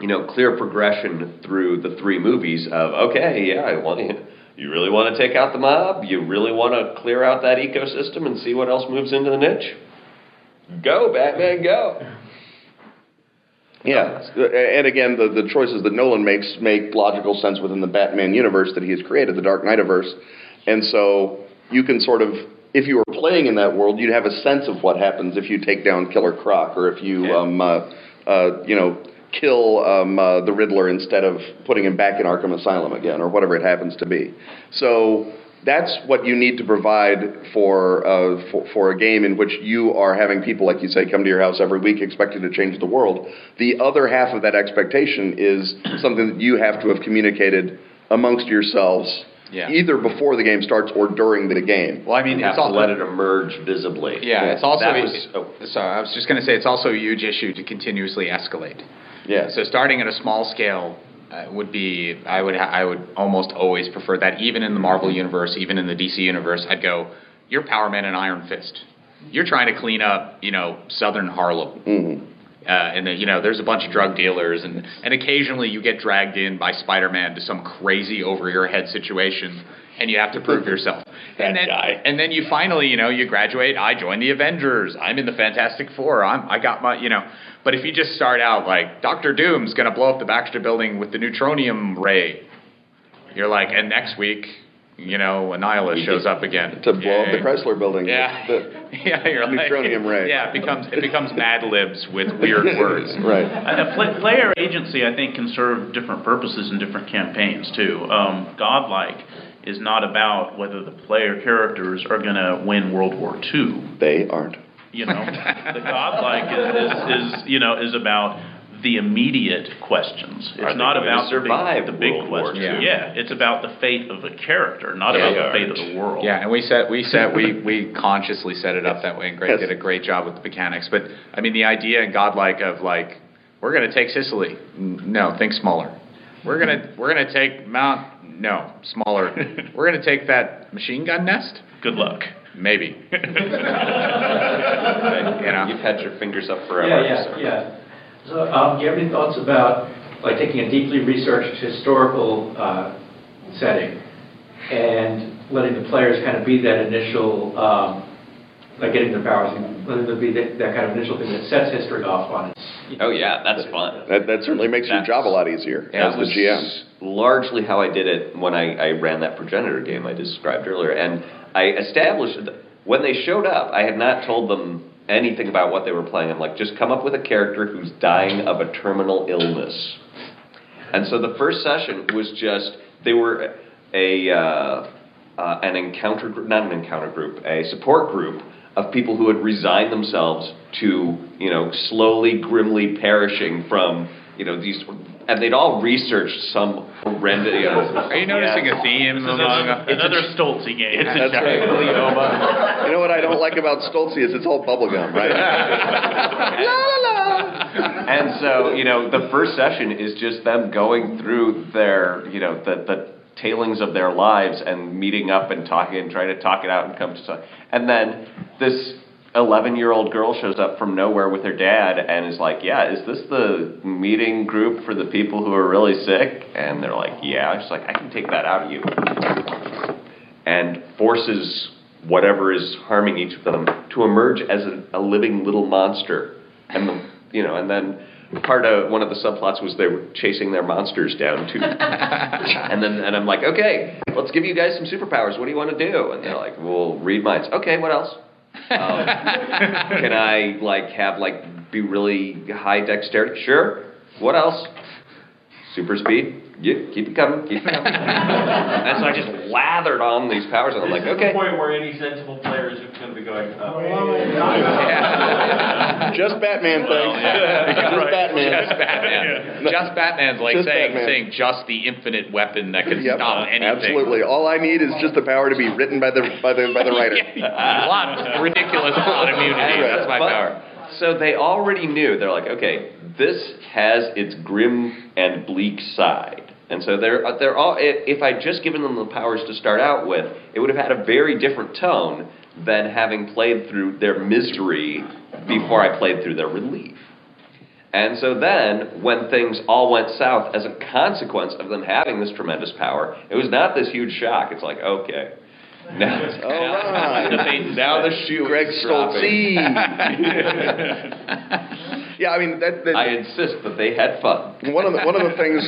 you know clear progression through the three movies of okay, yeah, I want you. You really want to take out the mob? You really want to clear out that ecosystem and see what else moves into the niche? Go, Batman, go! Yeah. And again, the, the choices that Nolan makes make logical sense within the Batman universe that he has created, the Dark Knightiverse. And so you can sort of, if you were playing in that world, you'd have a sense of what happens if you take down Killer Croc or if you, Yeah. um, uh, uh, you know, kill um, uh, the Riddler instead of putting him back in Arkham Asylum again or whatever it happens to be. So that's what you need to provide for, uh, for for a game in which you are having people, like you say, come to your house every week expecting to change the world. The other half of that expectation is something that you have to have communicated amongst yourselves, Yeah. either before the game starts or during the game. Well, I mean, You have it's to let it emerge visibly. Yeah, it's also That a, was- oh. so I was just going to say it's also a huge issue to continuously escalate. Yeah. So starting at a small scale uh, would be I would ha- I would almost always prefer that even in the Marvel universe, even in the DC universe, I'd go you're Power Man and Iron Fist. You're trying to clean up, you know, Southern Harlem. Mhm. Uh, and then, you know, there's a bunch of drug dealers, and, and occasionally you get dragged in by Spider-Man to some crazy over-your-head situation, and you have to prove yourself. and then, guy. and then you finally, you know, you graduate. I join the Avengers. I'm in the Fantastic Four. I'm, I got my, you know. But if you just start out like Doctor Doom's gonna blow up the Baxter Building with the neutronium ray, you're like, and next week, you know, Annihilus shows up again To blow up the Chrysler building. Yeah. The- yeah, you're like, Neutronium ray. Yeah, it becomes it becomes Mad Libs with weird words. right. And a pla player agency, I think, can serve different purposes in different campaigns too. Um, Godlike is not about whether the player characters are going to win World War II. They aren't. You know, the Godlike is, is, is you know is about the immediate questions. It's not going to about the big, the big War questions. II? Yeah, it's about the fate of a character, not Yeah, about the fate of the world. Yeah, and we set we set we we consciously set it up that way, and Greg Yes. did a great job with the mechanics. But I mean, the idea in Godlike of like, we're gonna take Sicily. No, think smaller. We're gonna we're gonna take Mount. No, smaller. we're gonna take that machine gun nest. Good luck. Maybe. you You've had your fingers up forever. Yeah, yeah, so. yeah. So, um, do you have any thoughts about, like, taking a deeply researched historical uh, setting and letting the players kind of be that initial um, like getting their powers, and whether it be that, that kind of initial thing that sets history off on its. Oh yeah, that's fun. That, that certainly makes your job a lot easier That as the was GM. largely how I did it when I, I ran that progenitor game I described earlier. And I established when they showed up, I had not told them anything about what they were playing. I'm like, just come up with a character who's dying of a terminal illness. And so the first session was just they were a uh, uh, an encounter group, not an encounter group, a support group of people who had resigned themselves to you know slowly, grimly perishing from you know these, and they'd all researched some horrendous. You know, Are you noticing a theme among? Another Stolze game. It's a That's right. giant glioma. You know what I don't like about Stolze is it's all bubblegum, right? la la la. and so you know the first session is just them going through their you know the the tailings of their lives and meeting up and talking and trying to talk it out and come to some and then this 11 year old girl shows up from nowhere with her dad and is like yeah is this the meeting group for the people who are really sick and they're like yeah she's like i can take that out of you and forces whatever is harming each of them to emerge as a, a living little monster. And the, you know, and then part of one of the subplots was they were chasing their monsters down too. and then and I'm like, okay, let's give you guys some superpowers. What do you want to do? And they're like, well, read minds. Okay, what else? Um, can I like have like be really high dexterity? Sure. What else? Super speed. Yeah, keep it coming, keep it coming. and so I just lathered on these powers, and I'm like, okay. point where any sensible player is going to be going, oh, Just Batman things. Just Batman. Just Batman. Just Batman's like Just saying Batman. saying just the infinite weapon that can Yep, stop anything. absolutely. All I need is just the power to be written by the by the by the writer. Plot ridiculous plot immunity. That's my But- power. So they already knew. They're like, okay, this has its grim and bleak side. And so they're uh, they're all. i- If I'd just given them the powers to start out with, it would have had a very different tone than having played through their misery before I played through their relief. And so then, when things all went south as a consequence of them having this tremendous power, it was not this huge shock. It's like, okay, now, All right. now, the, now the shoe Greg is. Stolze. yeah, I mean that, that I insist that they had fun. one of the one of the things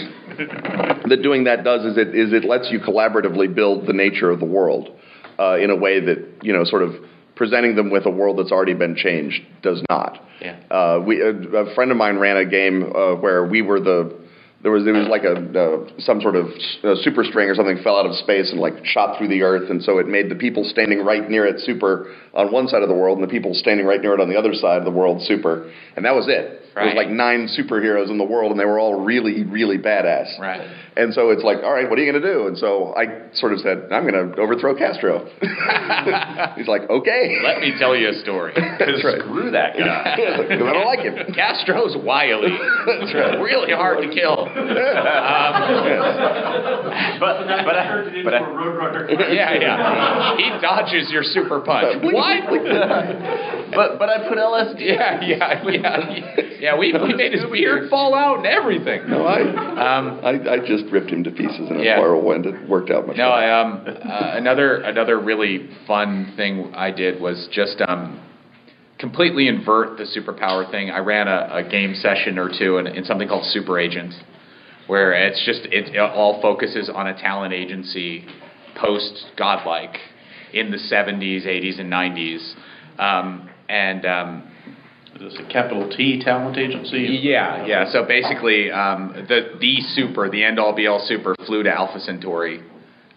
that doing that does is it is it lets you collaboratively build the nature of the world uh, in a way that you know sort of presenting them with a world that's already been changed does not. Yeah. Uh, we a, a friend of mine ran a game uh, where we were the there was there was like a uh, some sort of uh, super string or something fell out of space and like shot through the earth and so it made the people standing right near it super on one side of the world and the people standing right near it on the other side of the world super and that was it. right. There was like nine superheroes in the world and they were all really really badass. Right. And so it's like, all right, what are you going to do? And so I sort of said, I'm going to overthrow Castro. He's like, okay. Let me tell you a story. That's right. Screw that guy. Because I don't like him. Castro's wily. That's right. Really hard to kill. Um, But but I, turned it into but a I, Roadrunner. yeah, yeah. He dodges your super punch. What? but but I put LSD. Yeah, yeah, yeah. Yeah, we, we made his beard fall out and everything. No, I, Um, I, I just ripped him to pieces in a Yeah. whirlwind. It worked out much better. No. I, um, uh, another another really fun thing I did was just um, completely invert the superpower thing. I ran a, a game session or two in, in something called Super Agent, where it's just it, it all focuses on a talent agency post Godlike in the 70s, 80s, and 90s, um, and um, Is this a capital T talent agency? yeah, yeah. So basically, um, the the super, the end all be all super, flew to Alpha Centauri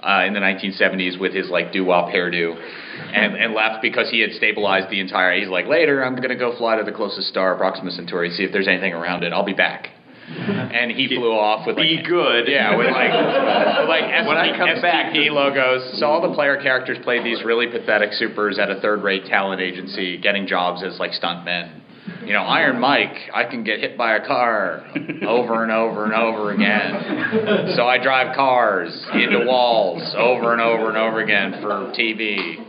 uh, in the 1970s with his like doo wop hairdo, and and left because he had stabilized the entire. He's like, later, I'm gonna go fly to the closest star, Proxima Centauri, see if there's anything around it. I'll be back. And he flew off with like Be good. yeah, with like with like SP, When I come back- SPP logos. So all the player characters played these really pathetic supers at a third-rate talent agency, getting jobs as like stuntmen. You know, Iron Mike, I can get hit by a car over and over and over again. So I drive cars into walls over and over and over again for TV.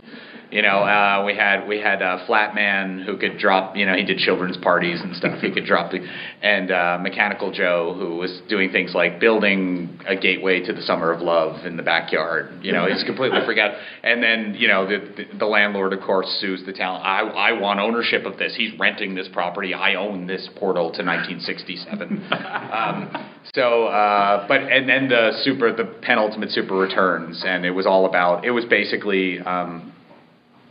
You know, uh, we had we had a flat man who could drop. You know, he did children's parties and stuff. He could drop the and uh, Mechanical Joe who was doing things like building a gateway to the summer of love in the backyard. You know, he's completely forgot. And then you know the, the the landlord of course sues the town. I I want ownership of this. He's renting this property. I own this portal to 1967. um, so, uh, but and then the super the penultimate super returns, and it was all about. It was basically. Um,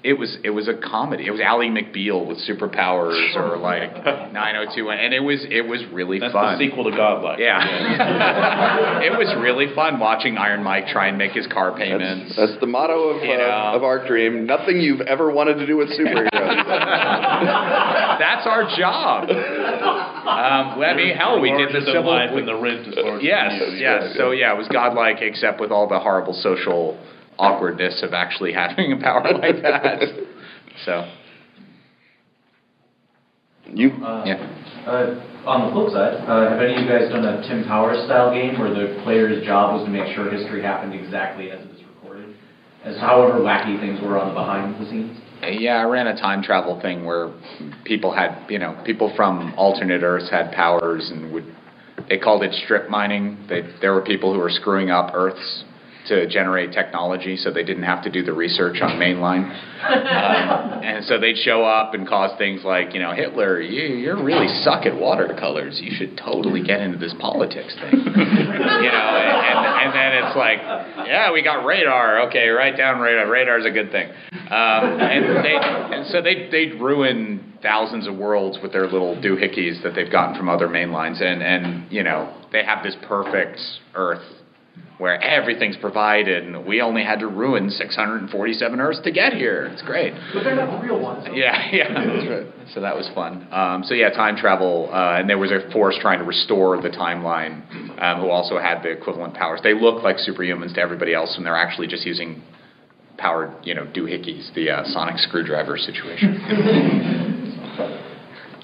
it was it was a comedy. It was Ally McBeal with superpowers or like 902 and it was it was really That's fun. the sequel to Godlike. Yeah, it was really fun watching Iron Mike try and make his car payments. That's, that's the motto of, You know. uh, of Arc Dream. Nothing you've ever wanted to do with superheroes. That's our job. Um, I mean, hell, we did the Larger civil. life we- and the rent as as Yes, community. yes. So yeah, it was godlike, except with all the horrible social awkwardness of actually having a power like that. So you Uh, yeah. Uh, on the flip side, uh, have any of you guys done a Tim Powers style game where the player's job was to make sure history happened exactly as it was recorded, as however wacky things were on the behind the scenes? Yeah, I ran a time travel thing where people had, you know, people from alternate Earths had powers and would. They called it strip mining. They, there were people who were screwing up Earths to generate technology, so they didn't have to do the research on mainline. Um, and so they'd show up and cause things like, you know, Hitler, you you really suck at watercolors. You should totally get into this politics thing. you know, and, and, and then it's like, yeah, we got radar. Okay, write down radar. Radar's a good thing. Um, and they and so they they'd ruin thousands of worlds with their little doohickeys that they've gotten from other mainlines and and you know they have this perfect Earth where everything's provided, and we only had to ruin 647 Earths to get here. It's great. But they're not the real ones. Yeah, yeah, that's right. So that was fun. Um, so yeah, time travel, uh, and there was a force trying to restore the timeline, um, who also had the equivalent powers. They look like superhumans to everybody else, and they're actually just using powered, you know, doohickeys, the uh, sonic screwdriver situation.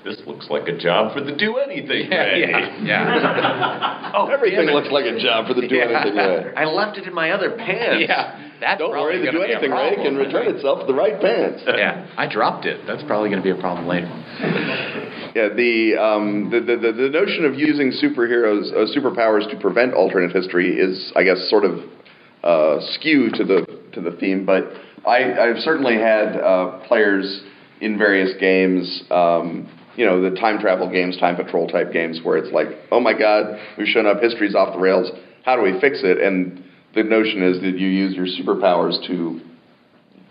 This looks like a job for the do anything. yeah, Ray. yeah, yeah. Oh, everything looks like a job for the do anything Ray. I left it in my other pants. yeah. That's Don't worry, the do anything Ray can return itself to the right pants. Yeah, I dropped it. That's probably going to be a problem later. Yeah, the, um, the, the, the, the notion of using superheroes, uh, superpowers to prevent alternate history is, I guess, sort of uh, skew to the to the theme. But I, I've certainly had uh, players in various games, um, you know, the time travel games, time patrol type games, where it's like, oh my God, we've shown up, history's off the rails. How do we fix it? And the notion is that you use your superpowers to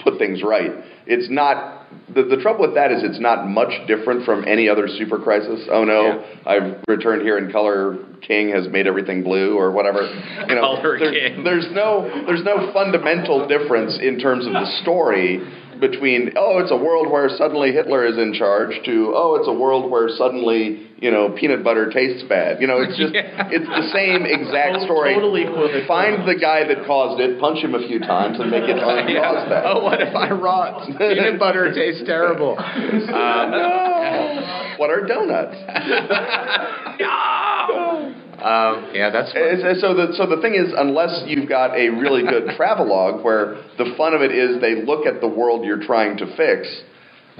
put things right. It's not the, the trouble with that is it's not much different from any other super crisis. Oh no, I've returned here and Color King has made everything blue or whatever. You know, Color there- King. there's no there's no fundamental difference in terms of the story between oh it's a world where suddenly Hitler is in charge to oh it's a world where suddenly you know peanut butter tastes bad. You know it's just Yeah. it's the same exact story. Totally. Find the guy that caused it, punch him a few times, and make it uncause that. Oh, what if I rot? Peanut butter tastes terrible. Um, What are donuts? Um, yeah, that's it's- so the so the thing is, unless you've got a really good travelogue where the fun of it is they look at the world you're trying to fix,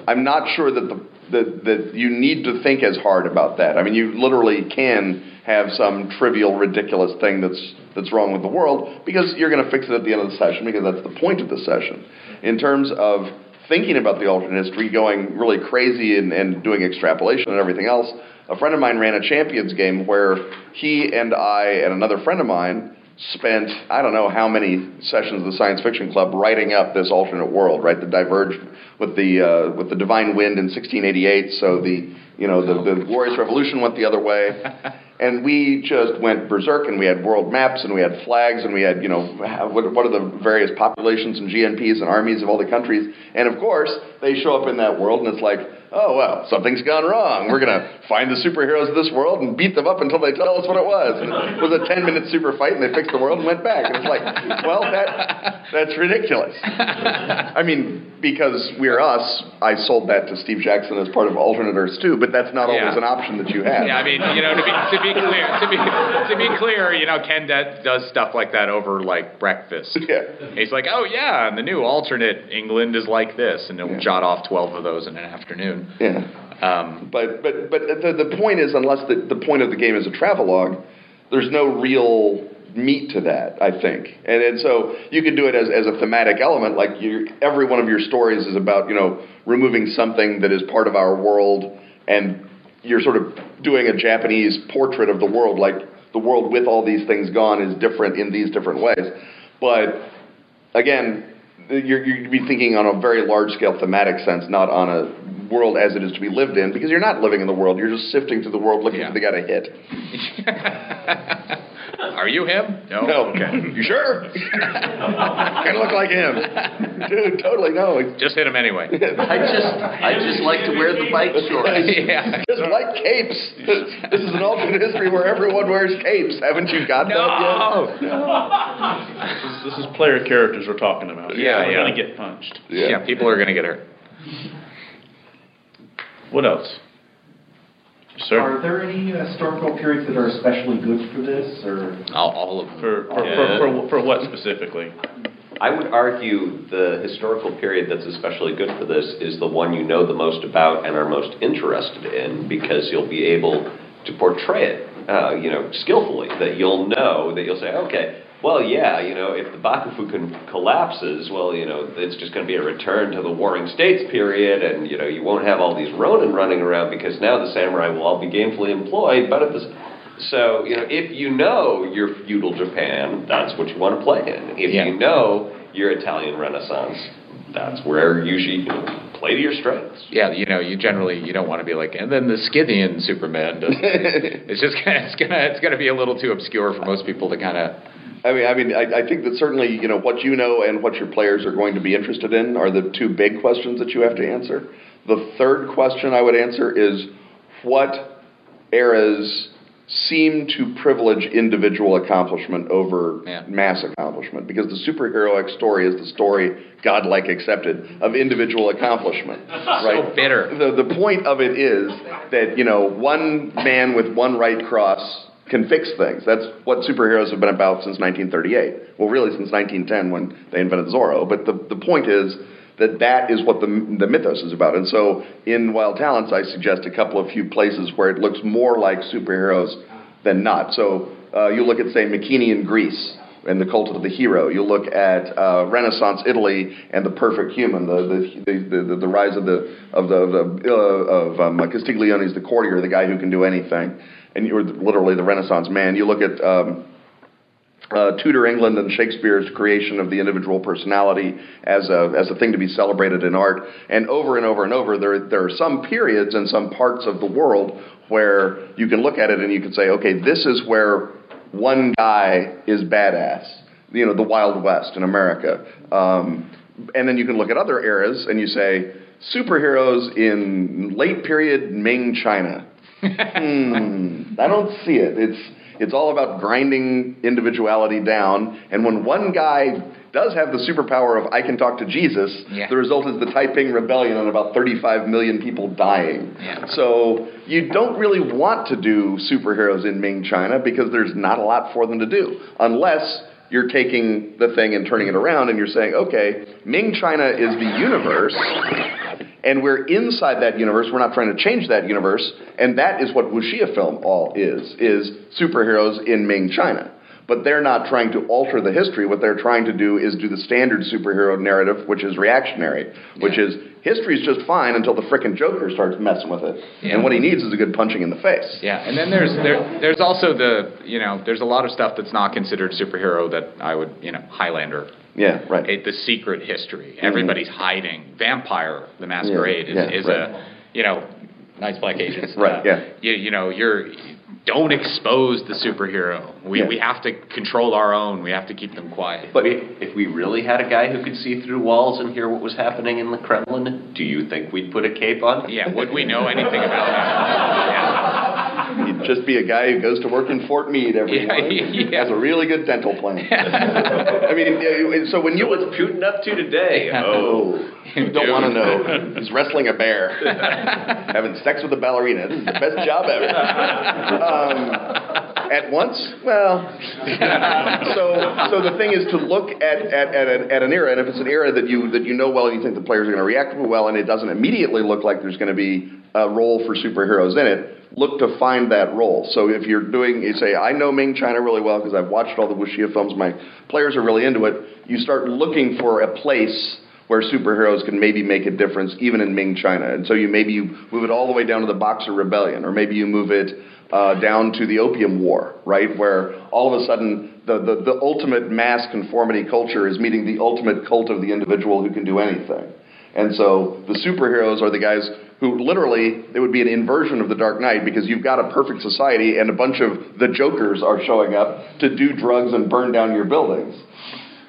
I'm not sure that the that that you need to think as hard about that. I mean, you literally can have some trivial, ridiculous thing that's that's wrong with the world because you're going to fix it at the end of the session because that's the point of the session. In terms of thinking about the alternate history, going really crazy and, and doing extrapolation and everything else, a friend of mine ran a champions game where he and I and another friend of mine spent I don't know how many sessions of the science fiction club writing up this alternate world, right? The diverged with the uh, with the divine wind in 1688, so the you know the, the glorious revolution went the other way, and we just went berserk, and we had world maps, and we had flags, and we had you know what what are the various populations and GNPs and armies of all the countries, and of course they show up in that world, and it's like oh well, something's gone wrong. We're gonna find the superheroes of this world and beat them up until they tell us what it was. And it was a ten minute super fight, and they fixed the world and went back. And it's like, well, that that's ridiculous. I mean, because we're us, I sold that to Steve Jackson as part of alternate Earths too, but that's not always Yeah. an option that you have. Yeah, I mean, you know, to be to be clear, to be to be clear, you know, Ken d- does stuff like that over like breakfast. Yeah. He's like, oh yeah, and the new alternate England is like this, and he'll Yeah. jot off twelve of those in an afternoon. Yeah. Um, But but but the the point is, unless the the point of the game is a travelogue, there's no real meat to that. I think, and and so you could do it as as a thematic element, like you every one of your stories is about you know removing something that is part of our world, and you're sort of doing a Japanese portrait of the world, like the world with all these things gone is different in these different ways, but again, you're, you'd be thinking on a very large scale thematic sense, not on a world as it is to be lived in, because you're not living in the world. You're just sifting through the world looking Yeah. for the guy to hit. are you him? No. No, Okay. You sure? kind of look like him, dude. Totally no. Just hit him anyway. I just, I just like to wear the bike shorts. yeah. Just like capes. This is an alternate history where everyone wears capes. Haven't you got that yet? No. This is player characters we're talking about. Yeah, yeah. We're yeah. gonna get punched. Yeah. people are gonna get hurt. What else? Sir? Are there any historical periods that are especially good for this, or? All, all of them. For, for, Yeah. for, for, for what specifically? I would argue the historical period that's especially good for this is the one you know the most about and are most interested in because you'll be able to portray it, uh, you know, skillfully. That you'll know that you'll say, okay, well, yeah, you know, if the Bakufukan collapses, well, you know, it's just going to be a return to the Warring States period, and you know, you won't have all these Ronin running around because now the samurai will all be gainfully employed. But at the so, you know, if you know your feudal Japan, that's what you want to play in. If Yeah. you know your Italian Renaissance, that's where you should play to your strengths. Yeah, you know, you generally you don't want to be like, and then the Scythian Superman. Does it's just gonna, it's gonna it's gonna be a little too obscure for most people to kind of. I mean, I mean, I, I think that certainly, you know, what you know and what your players are going to be interested in are the two big questions that you have to answer. The third question I would answer is what eras seem to privilege individual accomplishment over Yeah. mass accomplishment because the superheroic story is the story godlike accepted of individual accomplishment right So bitter. the, the point of it is that you know one man with one right cross can fix things. That's what superheroes have been about since 1938. Well, really since 1910 when they invented Zorro. But the the point is that that is what the the mythos is about. And so in Wild Talents, I suggest a couple of few places where it looks more like superheroes than not. So uh, you look at say Mycenaean Greece and the cult of the hero. You look at uh, Renaissance Italy and the perfect human, the the the, the, the rise of the of the, of, the, uh, of um, Castiglione's the courtier, the guy who can do anything, and you're literally the Renaissance man. You look at um, uh, Tudor England and Shakespeare's creation of the individual personality as a as a thing to be celebrated in art, and over and over and over, there there are some periods and some parts of the world where you can look at it and you can say, okay, this is where one guy is badass. You know, the Wild West in America, um, and then you can look at other eras and you say superheroes in late period Ming China. hmm, I don't see it. It's it's all about grinding individuality down, and when one guy does have the superpower of I can talk to Jesus, Yeah. the result is the Taiping Rebellion and about 35 million people dying. Yeah. So you don't really want to do superheroes in Ming China because there's not a lot for them to do, unless you're taking the thing and turning it around and you're saying, okay, Ming China is the universe, and we're inside that universe. We're not trying to change that universe, and that is what wuxia film all is: is superheroes in Ming China. But they're not trying to alter the history. What they're trying to do is do the standard superhero narrative, which is reactionary, which is history's just fine until the frickin' Joker starts messing with it. Yeah. And what he needs is a good punching in the face. Yeah, and then there's there, there's also the you know there's a lot of stuff that's not considered superhero that I would you know Highlander, Yeah, right. it, the secret history. Everybody's hiding. Vampire, the Masquerade Yeah, is, yeah, is right. a you know Night's Black Agents. Right, Uh, yeah. You you know you're don't expose the superhero. We Yeah. we have to control our own. We have to keep them quiet. But if we really had a guy who could see through walls and hear what was happening in the Kremlin, do you think we'd put a cape on? yeah, would we know anything about that? He'd just be a guy who goes to work in Fort Meade every Yeah, morning. yeah. Has a really good dental plan. I mean, so when you What's Putin up to today? Oh, Oh, you don't want to know. He's wrestling a bear, having sex with a ballerina. This is the best job ever. Um, at once, well. so, so the thing is to look at at, at, an, at an era, and if it's an era that you that you know well, and you think the players are going to react well, and it doesn't immediately look like there's going to be a role for superheroes in it. Look to find that role. So if you're doing, you say, I know Ming China really well because I've watched all the wuxia films. My players are really into it. You start looking for a place where superheroes can maybe make a difference even in Ming China. And so you maybe you move it all the way down to the Boxer Rebellion, or maybe you move it uh, down to the Opium War, right, where all of a sudden the, the, the ultimate mass conformity culture is meeting the ultimate cult of the individual who can do anything. And so the superheroes are the guys who literally, it would be an inversion of the Dark Knight because you've got a perfect society and a bunch of the jokers are showing up to do drugs and burn down your buildings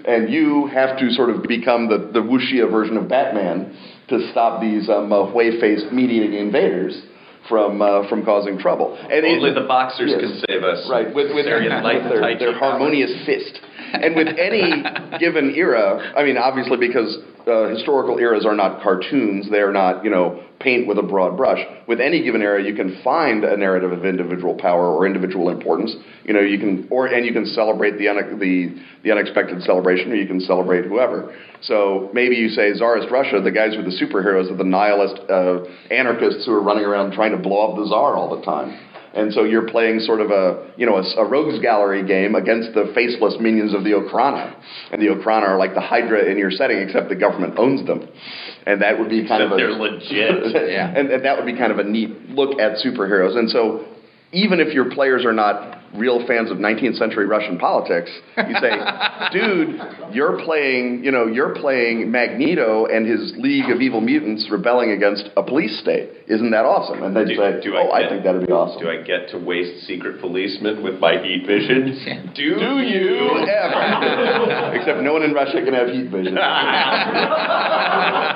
and you have to sort of become the, the wuxia version of Batman to stop these um, uh, whey-faced meat-eating invaders from uh, from causing trouble. And only it- the boxers yes. can save us. Right, with, with, light with their, their harmonious fist. And with any given era, I mean, obviously because uh, historical eras are not cartoons, they're not, you know, paint with a broad brush. With any given era, you can find a narrative of individual power or individual importance. You know, you can, or and you can celebrate the une- the the unexpected celebration, or you can celebrate whoever. So maybe you say Tsarist Russia, the guys with the superheroes are the nihilist uh, anarchists who are running around trying to blow up the czar all the time. And so you're playing sort of a, you know, a, a rogues gallery game against the faceless minions of the Okhrana. And the Okhrana are like the Hydra in your setting, except the government owns them. And that would be kind Except of a, they're legit. yeah. and, and that would be kind of a neat look at superheroes. And so even if your players are not real fans of 19th century Russian politics, you say, dude, you're playing, you know, you're playing Magneto and his League of Evil Mutants rebelling against a police state. Isn't that awesome? And they'd say, do oh, I I, think that'd be awesome. Do I get to waste secret policemen with my heat vision? Do, Do you ever? Except no one in Russia can have heat vision.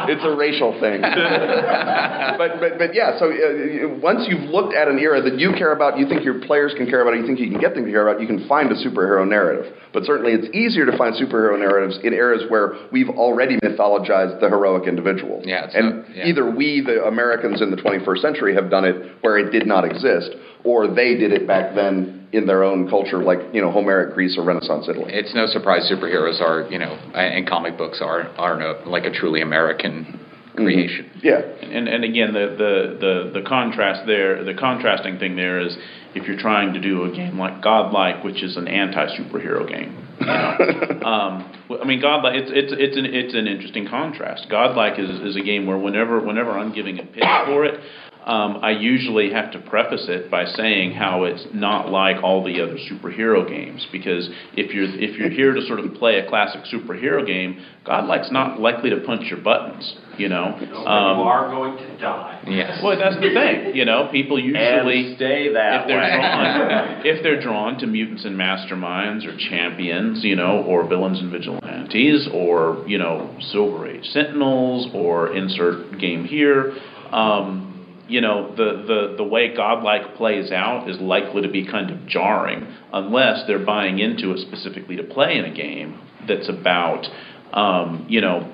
it's a racial thing. but, but, but yeah, so uh, once you've looked at an era that you care about, you think your players can care about, it, you think you can get them to care about, you can find a superhero narrative. But certainly it's easier to find superhero narratives in eras where we've already mythologized the heroic individual. Yeah, and not- yeah. either we, the Americans in the 21st century, have done it where it did not exist, or they did it back then in their own culture, like you know Homeric Greece or Renaissance Italy. It's no surprise superheroes are, you know, and comic books are are no, like a truly American creation. Yeah. And and again, the, the, the, the contrast there, the contrasting thing there is if you're trying to do a game like Godlike, which is an anti-superhero game. You know? um, I mean, Godlike, it's it's it's an it's an interesting contrast. Godlike is is a game where whenever whenever I'm giving a pitch for it. Um, I usually have to preface it by saying how it's not like all the other superhero games because if you're if you're here to sort of play a classic superhero game, Godlike's not likely to punch your buttons, you know. you Um, are going to die. Yes. well, that's the thing. You know, people usually and stay that if they're way. drawn if they're drawn to mutants and masterminds or champions, you know, or villains and vigilantes, or you know, Silver Age Sentinels, or insert game here. Um, you know, the, the, the way godlike plays out is likely to be kind of jarring unless they're buying into it specifically to play in a game that's about, um, you know,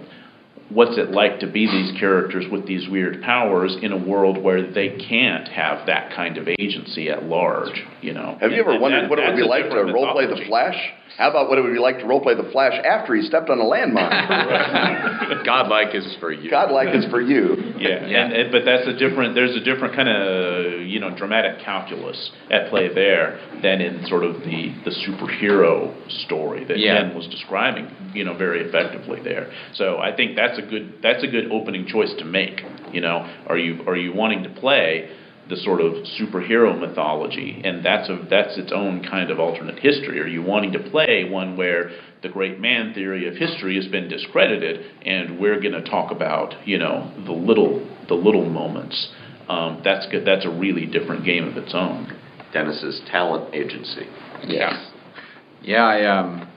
what's it like to be these characters with these weird powers in a world where they can't have that kind of agency at large, you know. Have you ever And wondered that- what it would be like to different role play the. Flash? How about what it would be like to role play the Flash after he stepped on a landmine? Godlike is for you. Godlike is for you. Yeah, Yeah. And, and but that's a different. There's a different kind of you know dramatic calculus at play there than in sort of the the superhero story that Yeah. Ken was describing. You know, very effectively there. So I think that's a good that's a good opening choice to make. You know, are you are you wanting to play? The sort of superhero mythology, and that's a that's its own kind of alternate history. Are you wanting to play one where the great man theory of history has been discredited, and we're going to talk about you know the little the little moments? Um, that's good. That's a really different game of its own. Dennis's talent agency. Yeah. Yeah, I um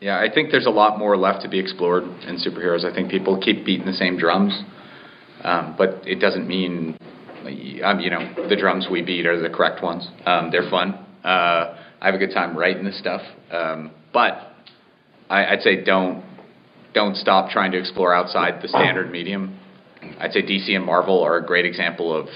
yeah, I think there's a lot more left to be explored in superheroes. I think people keep beating the same drums. Um, but it doesn't mean um, you know, the drums we beat are the correct ones. Um, they're fun. Uh, I have a good time writing this stuff. Um, but I, I'd say don't don't stop trying to explore outside the standard medium. I'd say DC and Marvel are a great example of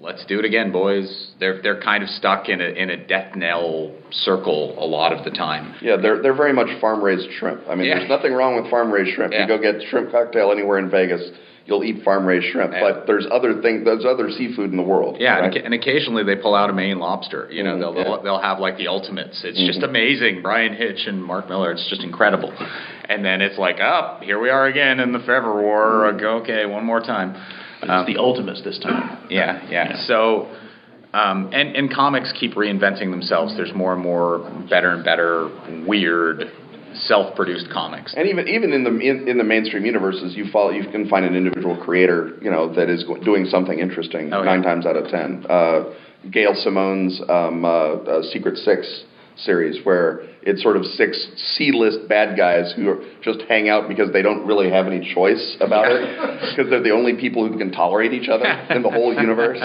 let's do it again, boys. They're they're kind of stuck in a in a death knell circle a lot of the time. Yeah, they're they're very much farm raised shrimp. I mean, Yeah. there's nothing wrong with farm raised shrimp. Yeah. You go get shrimp cocktail anywhere in Vegas, you'll eat farm raised shrimp. Yeah. But there's other thing, there's other seafood in the world. Yeah, right? and, and occasionally they pull out a Maine lobster. You know, Mhm, they'll, they'll they'll have like the ultimates. It's just Mhm. amazing. Bryan Hitch and Mark Millar. It's just incredible. And then it's like, oh, here we are again in the Forever War. I go, Okay, one more time. But Um, it's the ultimates this time. Yeah, yeah. Yeah. So, um, and and comics keep reinventing themselves. There's more and more better and better weird self-produced comics. And even even in the in, in the mainstream universes, you follow you can find an individual creator, you know, that is doing something interesting Oh, yeah. nine times out of ten. Uh, Gail Simone's um, uh, uh, Secret Six series, where it's sort of six C-list bad guys who are, just hang out because they don't really have any choice about it, because they're the only people who can tolerate each other in the whole universe.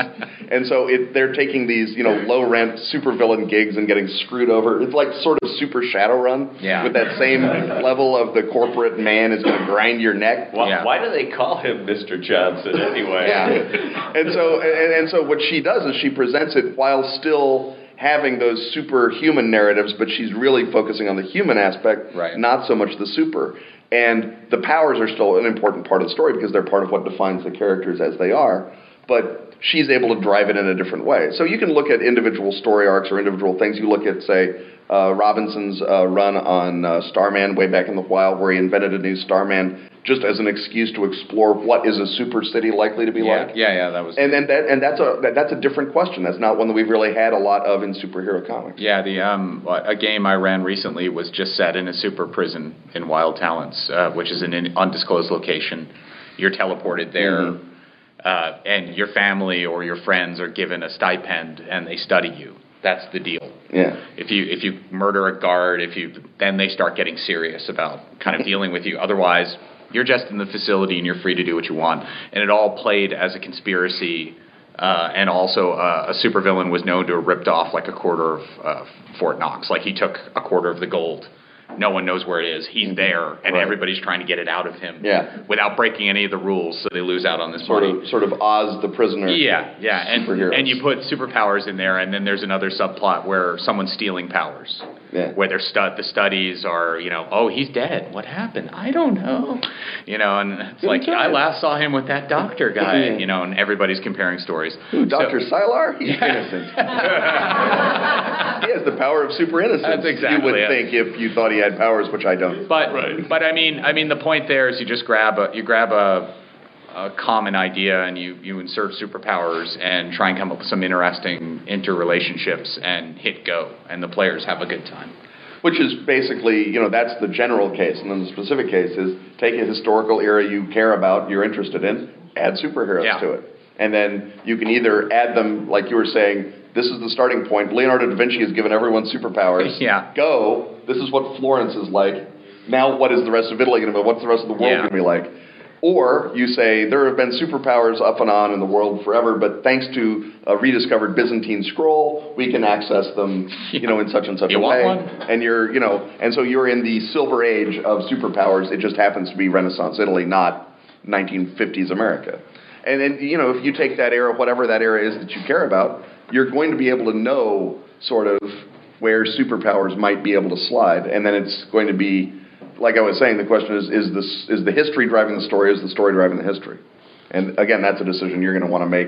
And so it, they're taking these, you know, low rent supervillain gigs and getting screwed over. It's like sort of super Shadowrun Yeah. with that same level of the corporate man is going to grind your neck. Why, Yeah. why do they call him Mr. Johnson anyway? Yeah. And so and, and so what she does is she presents it while still having those superhuman narratives, but she's really focusing on the human aspect, Right. not so much the super. And the powers are still an important part of the story because they're part of what defines the characters as they are. But she's able to drive it in a different way. So you can look at individual story arcs or individual things. You look at, say, uh, Robinson's uh, run on uh, Starman way back in the wild, where he invented a new Starman just as an excuse to explore what is a super city likely to be yeah, like. yeah, yeah. That was. And and that and that's a that, that's a different question. That's not one that we've really had a lot of in superhero comics. Yeah, the um, a game I ran recently was just set in a super prison in Wild Talents, uh, which is in an undisclosed location. You're teleported there, Mhm. uh, and your family or your friends are given a stipend, and they study you. That's the deal. Yeah. If you if you murder a guard, if you then they start getting serious about kind of dealing with you. Otherwise, you're just in the facility and you're free to do what you want. And it all played as a conspiracy. Uh, and also, uh, a supervillain was known to have ripped off like a quarter of uh, Fort Knox. Like he took a quarter of the gold. No one knows where it is. He's mm-hmm. there, and Right. everybody's trying to get it out of him. Yeah. Without breaking any of the rules, so they lose out on this Sort money. of sort of Oz the prisoner. Yeah, yeah, and Superheroes. and you put superpowers in there, and then there's another subplot where someone's stealing powers. Yeah. Where their stud the studies are, you know, oh he's dead. What happened? I don't know. You know, and it's Good like I last saw him with that doctor guy. Yeah. You know, and everybody's comparing stories. Who, Dr. So- Sylar? He's innocent. he has the power of super innocence. That's exactly You would it. think if you thought he had powers, which I don't. But but I mean I mean the point there is you just grab a you grab a a common idea and you, you insert superpowers and try and come up with some interesting interrelationships and hit go and the players have a good time. Which is basically, you know, that's the general case. And then the specific case is take a historical era you care about, you're interested in, add superheroes Yeah. to it. And then you can either add them, like you were saying, this is the starting point. Leonardo da Vinci has given everyone superpowers. Yeah. Go. This is what Florence is like. Now, what is the rest of Italy going to be? What's the rest of the world Yeah. going to be like? Or you say there have been superpowers up and on in the world forever, but thanks to a rediscovered Byzantine scroll, we can access them, you know, in such and such You a way. one? And you're, you know, and so you're in the silver age of superpowers. It just happens to be Renaissance Italy, not 1950s America. And then, you know, if you take that era, whatever that era is that you care about, you're going to be able to know sort of where superpowers might be able to slide, and then it's going to be, like I was saying, the question is: is this is the history driving the story? Is the story driving the history? And again, that's a decision you're going to want to make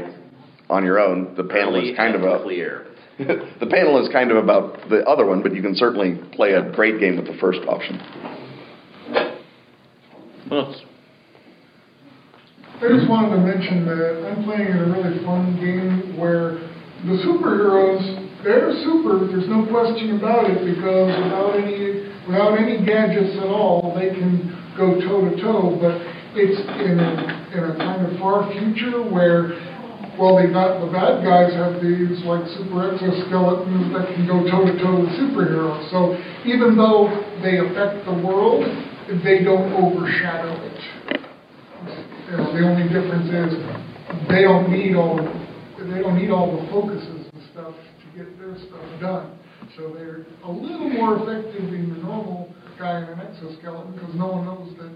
on your own. The panel Early is kind of a clear. the panel is kind of about the other one, but you can certainly play a great game with the first option. Well, it's- I just wanted to mention that I'm playing in a really fun game where the superheroes, they're super, there's no question about it, because without any, without any gadgets at all, they can go toe to toe, but it's in a, in a kind of far future where Well, they got, the bad guys have these like super exoskeletons that can go toe to toe with superheroes. So even though they affect the world, they don't overshadow it. You know, the only difference is they don't need all they don't need all the focuses and stuff to get their stuff done. So they're a little more effective than the normal guy in an exoskeleton because no one knows that.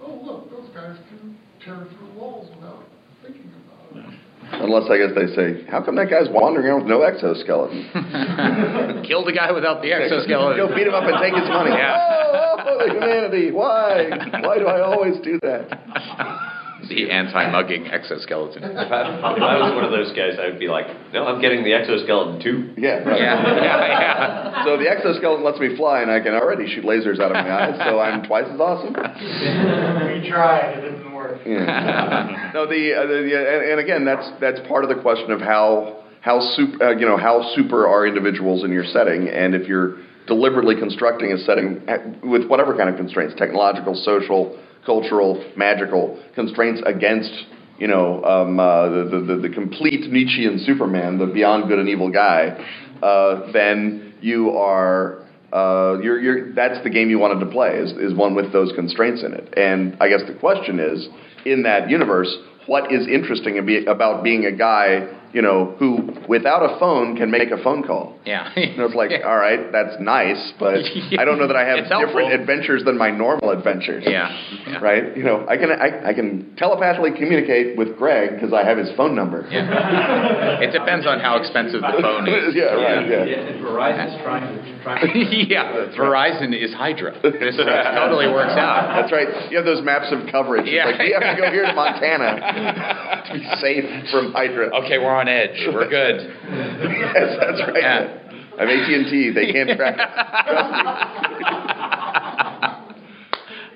Oh, look, those guys can tear through walls without thinking about it. Unless I guess they say, how come that guy's wandering around with no exoskeleton? Kill the guy without the exoskeleton. Go beat him up and take his money. Yeah. Oh, oh the humanity! Why? Why do I always do that? The anti-mugging exoskeleton. If I, if I was one of those guys, I would be like, no, I'm getting the exoskeleton too. Yeah, right. Yeah, yeah, yeah. So the exoskeleton lets me fly, and I can already shoot lasers out of my eyes, so I'm twice as awesome. We tried, it didn't work. Yeah. no, the, uh, the, the and, and again, that's that's part of the question of how how super uh, you know how super are individuals in your setting, and if you're deliberately constructing a setting uh, with whatever kind of constraints, technological, social, cultural, magical constraints against you know um, uh, the, the the complete Nietzschean Superman, the beyond good and evil guy, uh, then you are uh, you're, you're, that's the game you wanted to play is, is one with those constraints in it. And I guess the question is, in that universe, what is interesting about being a guy you know, who without a phone can make a phone call. Yeah. and it's like, all right, that's nice, but I don't know that I have It's different helpful. adventures than my normal adventures. Yeah, yeah. Right? You know, I can I, I can telepathically communicate with Greg because I have his phone number. Yeah. It depends on how expensive the phone is. yeah, right. Yeah. Yeah, and Verizon's trying to, trying to yeah, Verizon is Hydra. This totally works out. That's right. You have those maps of coverage. It's Yeah. like we have to go here to Montana to be safe from Hydra. Okay, we're on edge. We're good. yes, that's right. Yeah. I'm AT and T. They can't track us.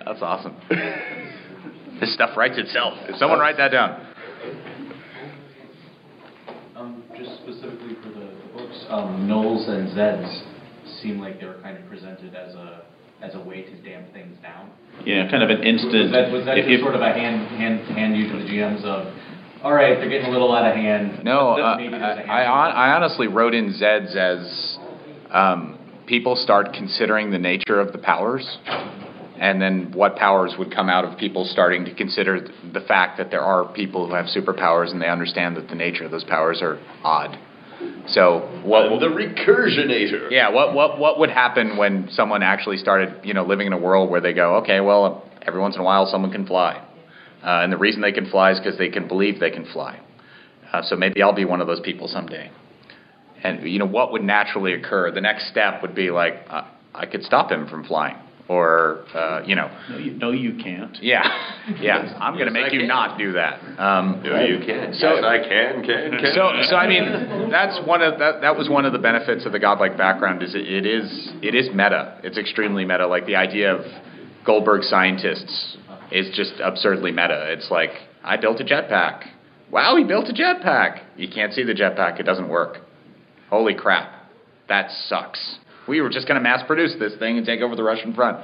That's awesome. This stuff writes itself. Someone write that down. Um, just specifically for the, the books, um, Knowles and Zeds seem like they were kind of presented as a as a way to damp things down. Yeah, kind of an instant. Was that, was that if- just if- sort of a hand hand hand you to the GMs of, all right, they're getting a little out of hand. No, uh, maybe there's a I, hand I, hon- I honestly wrote in Zeds as um, people start considering the nature of the powers, and then what powers would come out of people starting to consider th- the fact that there are people who have superpowers and they understand that the nature of those powers are odd. So what? the recursionator. Yeah, what what what would happen when someone actually started, you know, living in a world where they go, okay, well, every once in a while someone can fly, uh, and the reason they can fly is because they can believe they can fly. Uh, so maybe I'll be one of those people someday. And you know, what would naturally occur? The next step would be like, uh, I could stop him from flying, or uh, you know, no, you, no, you can't. yeah, yeah, I'm going to Yes, make I you can. not do that. Um, No, you can. So- yes, I can, can, can. so, so I mean, that's one of that. That was one of the benefits of the godlike background. Is it, it is it is meta. It's extremely meta. Like the idea of Goldberg scientists is just absurdly meta. It's like I built a jetpack. Wow, he built a jetpack. You can't see the jetpack. It doesn't work. Holy crap, that sucks. We were just going to mass produce this thing and take over the Russian front.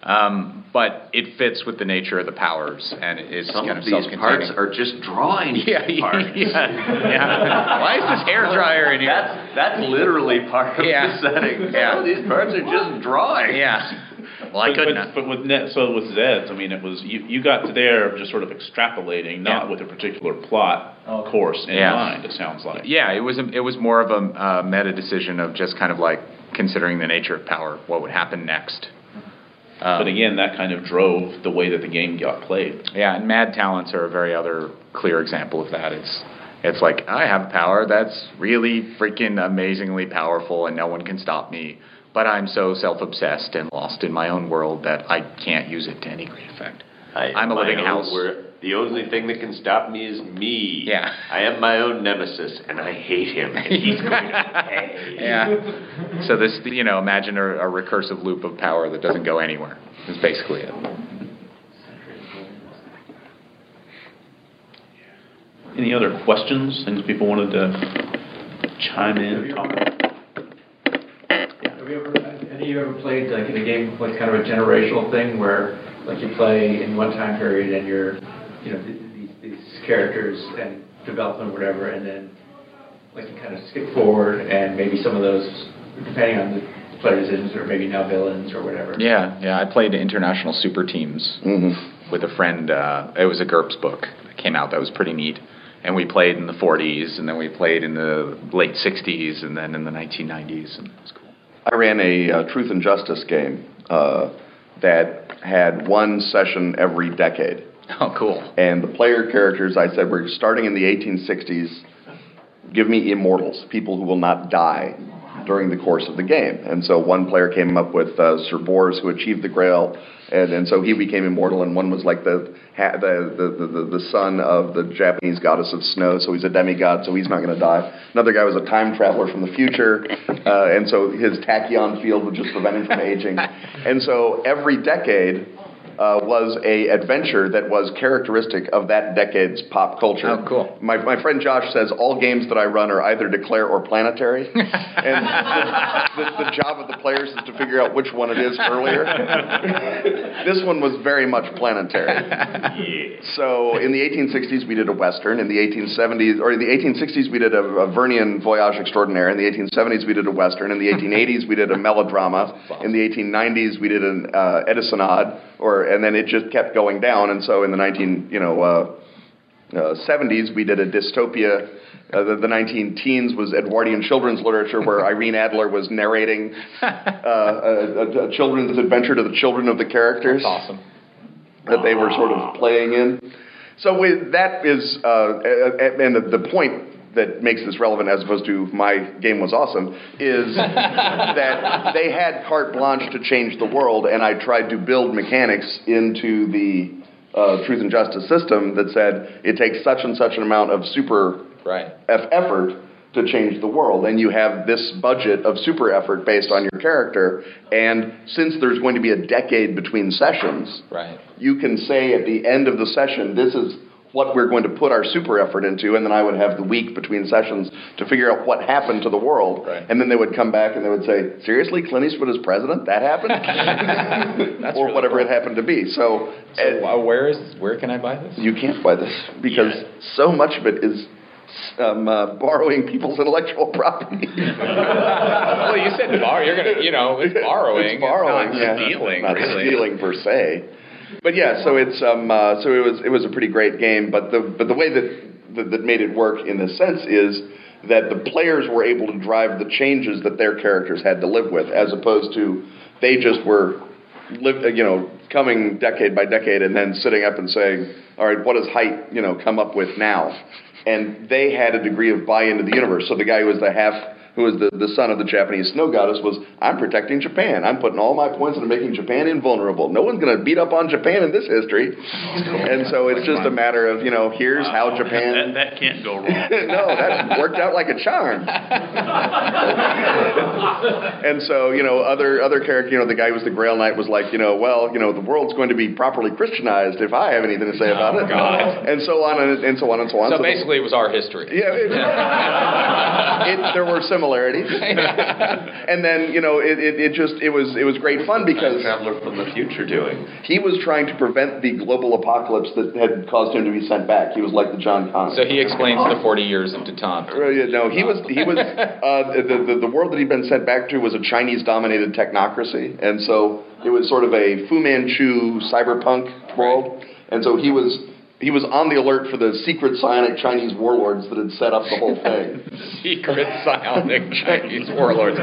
Um, but it fits with the nature of the powers and is Some kind of of these parts are just drawing Yeah, parts. yeah, yeah. Why is this hair dryer in here? That's that's literally part of Yeah. the setting. Yeah. Some of these parts are just drawing. yeah. Well, I but, couldn't. But, but with net, so with Zeds, I mean, it was you, you got to there just sort of extrapolating, not Yeah. with a particular plot Okay. course in Yeah. mind. It sounds like. yeah, it was a, it was more of a uh, meta decision of just kind of like considering the nature of power, what would happen next. Um, But again, that kind of drove the way that the game got played. Yeah, and mad talents are a very other clear example of that. It's it's like I have power that's really freaking amazingly powerful and no one can stop me. But I'm so self-obsessed and lost in my own world that I can't use it to any great effect. I I'm a living house. wor- the only thing that can stop me is me. Yeah. I am my own nemesis, and I hate him, and he's going to pay. Yeah. So this, you know, imagine a, a recursive loop of power that doesn't go anywhere. Is basically it. Any other questions? Things people wanted to chime in, talk about? Have you ever, any of you ever played like in a game like kind of a generational thing where like you play in one time period and you're, you know, these, these characters and development, or whatever, and then like you kind of skip forward, and maybe some of those, depending on the players' ins, or maybe now villains or whatever. Yeah, yeah. I played international super teams Mm-hmm. with a friend. Uh, it was a GURPS book that came out that was pretty neat. And we played in the 40s, and then we played in the late 60s, and then in the 1990s, and it was cool. I ran a uh, Truth and Justice game uh, that had one session every decade. Oh, cool. And the player characters, I said, we're starting in the 1860s. Give me immortals, people who will not die during the course of the game. And so one player came up with uh, Sir Bors, who achieved the Grail, and, and so he became immortal. And one was like the, the, the, the, the, the son of the Japanese goddess of snow, so he's a demigod, so he's not going to die. Another guy was a time traveler from the future, uh, and so his tachyon field would just prevent him from aging. And so every decade, uh, was a adventure that was characteristic of that decade's pop culture. Oh, cool. My, my friend Josh says all games that I run are either declare or planetary, and the, the, the job of the players is to figure out which one it is earlier. this one was very much planetary. Yeah. So in the 1860s we did a western. In the 1870s or in the 1860s we did a, a Vernian voyage extraordinaire. In the 1870s we did a western. In the 1880s we did a melodrama. In the 1890s we did an uh, Edisonade, or and then it just kept going down. And so in the 19 you know. Uh, uh, 70s, we did a dystopia. Uh, the, the 19 teens was Edwardian children's literature, where Irene Adler was narrating uh, a, a, a children's adventure to the children of the characters Awesome. that they were sort of playing in. So with, that is, uh, uh, and the, the point that makes this relevant as opposed to my game was awesome is that they had carte blanche to change the world, and I tried to build mechanics into the uh, truth and justice system that said it takes such and such an amount of super Right. eff- effort to change the world, and you have this budget of super effort based on your character. And since there's going to be a decade between sessions, Right. you can say at the end of the session, this is what we're going to put our super effort into, and then I would have the week between sessions to figure out what happened to the world. Right. And then they would come back and they would say, seriously, Clint Eastwood is president? That happened? Or really whatever cool. it happened to be. So, So uh, where is where can I buy this? you can't buy this because so much of it is um, uh, borrowing people's intellectual property. well, you said borrow. You're gonna, you know, it's borrowing. It's borrowing, not yeah. stealing, Not really. stealing per se. But yeah, so it's um, uh, so it was it was a pretty great game. But the but the way that, that that made it work in this sense is that the players were able to drive the changes that their characters had to live with, as opposed to they just were live, you know, coming decade by decade and then sitting up and saying, all right, what does Hite, you know, come up with now? And they had a degree of buy-in to the universe. So the guy who was the half, who was the, the son of the Japanese snow goddess was, I'm protecting Japan. I'm putting all my points into making Japan invulnerable. No one's going to beat up on Japan in this history. And so it's just a matter of, you know, here's how That, Japan. that can't go wrong. no, that worked out like a charm. and so, you know, other other character, you know, the guy who was the Grail Knight was like, you know, well, you know, the world's going to be properly Christianized if I have anything to say about oh, it. God. And so on and, and so on and so on. So the- basically, it was our history. yeah, it, it, there were similarities, and then you know it, it, it just it was it was great fun because Traveler from the future doing. he was trying to prevent the global apocalypse that had caused him to be sent back. He was like the John Connor. So he explains the 40 years of detente. Uh, no, he was he was uh, the, the the world that he'd been sent back to was a Chinese dominated technocracy, and so it was sort of a Fu Manchu cyberpunk world, and so he was he was on the alert for the secret psionic Chinese warlords that had set up the whole thing. Secret psionic Chinese warlords.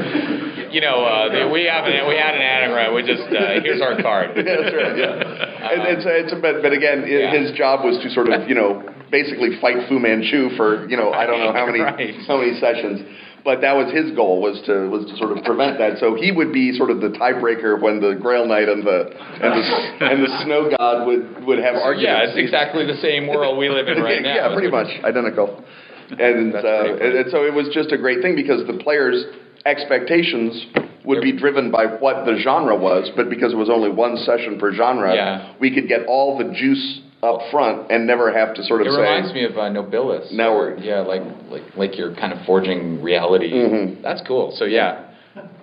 You know, uh, we have an, we had an anagram. We just uh, here's our card. yeah, that's right. Yeah, and it's, it's but, but again, Yeah. his job was to sort of you know basically fight Fu Manchu for you know I don't know how many Right. how many sessions. But that was his goal was to was to sort of prevent that. So he would be sort of the tiebreaker when the Grail Knight and the and the and the Snow God would would have arguments. Yeah, it's exactly the same world we live in right now. yeah, pretty much identical. And, uh, and and so it was just a great thing because the players' expectations would be driven by what the genre was, but because it was only one session per genre, Yeah. we could get all the juice up front and never have to sort of It say, reminds me of uh, Nobilis. Now we're- yeah, like like like you're kind of forging reality. Mhm. That's cool. So yeah,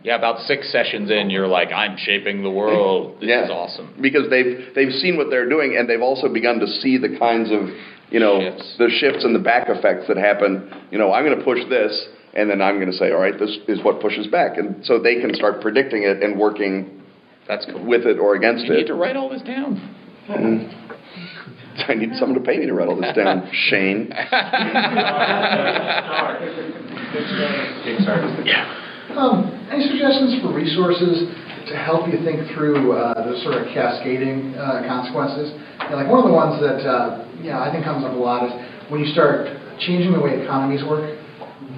Yeah, about six sessions in, you're like, I'm shaping the world. This yeah. is awesome. Because they've they've seen what they're doing, and they've also begun to see the kinds of you know Shifts. the shifts and the back effects that happen. You know, I'm going to push this, and then I'm going to say, all right, this is what pushes back, and so they can start predicting it and working That's cool. with it or against it. You need to write all this down. I need someone to pay me to write all this down, Shane. Um, any suggestions for resources to help you think through uh, the sort of cascading uh, consequences? You know, like one of the ones that uh, you know I think comes up a lot is when you start changing the way economies work.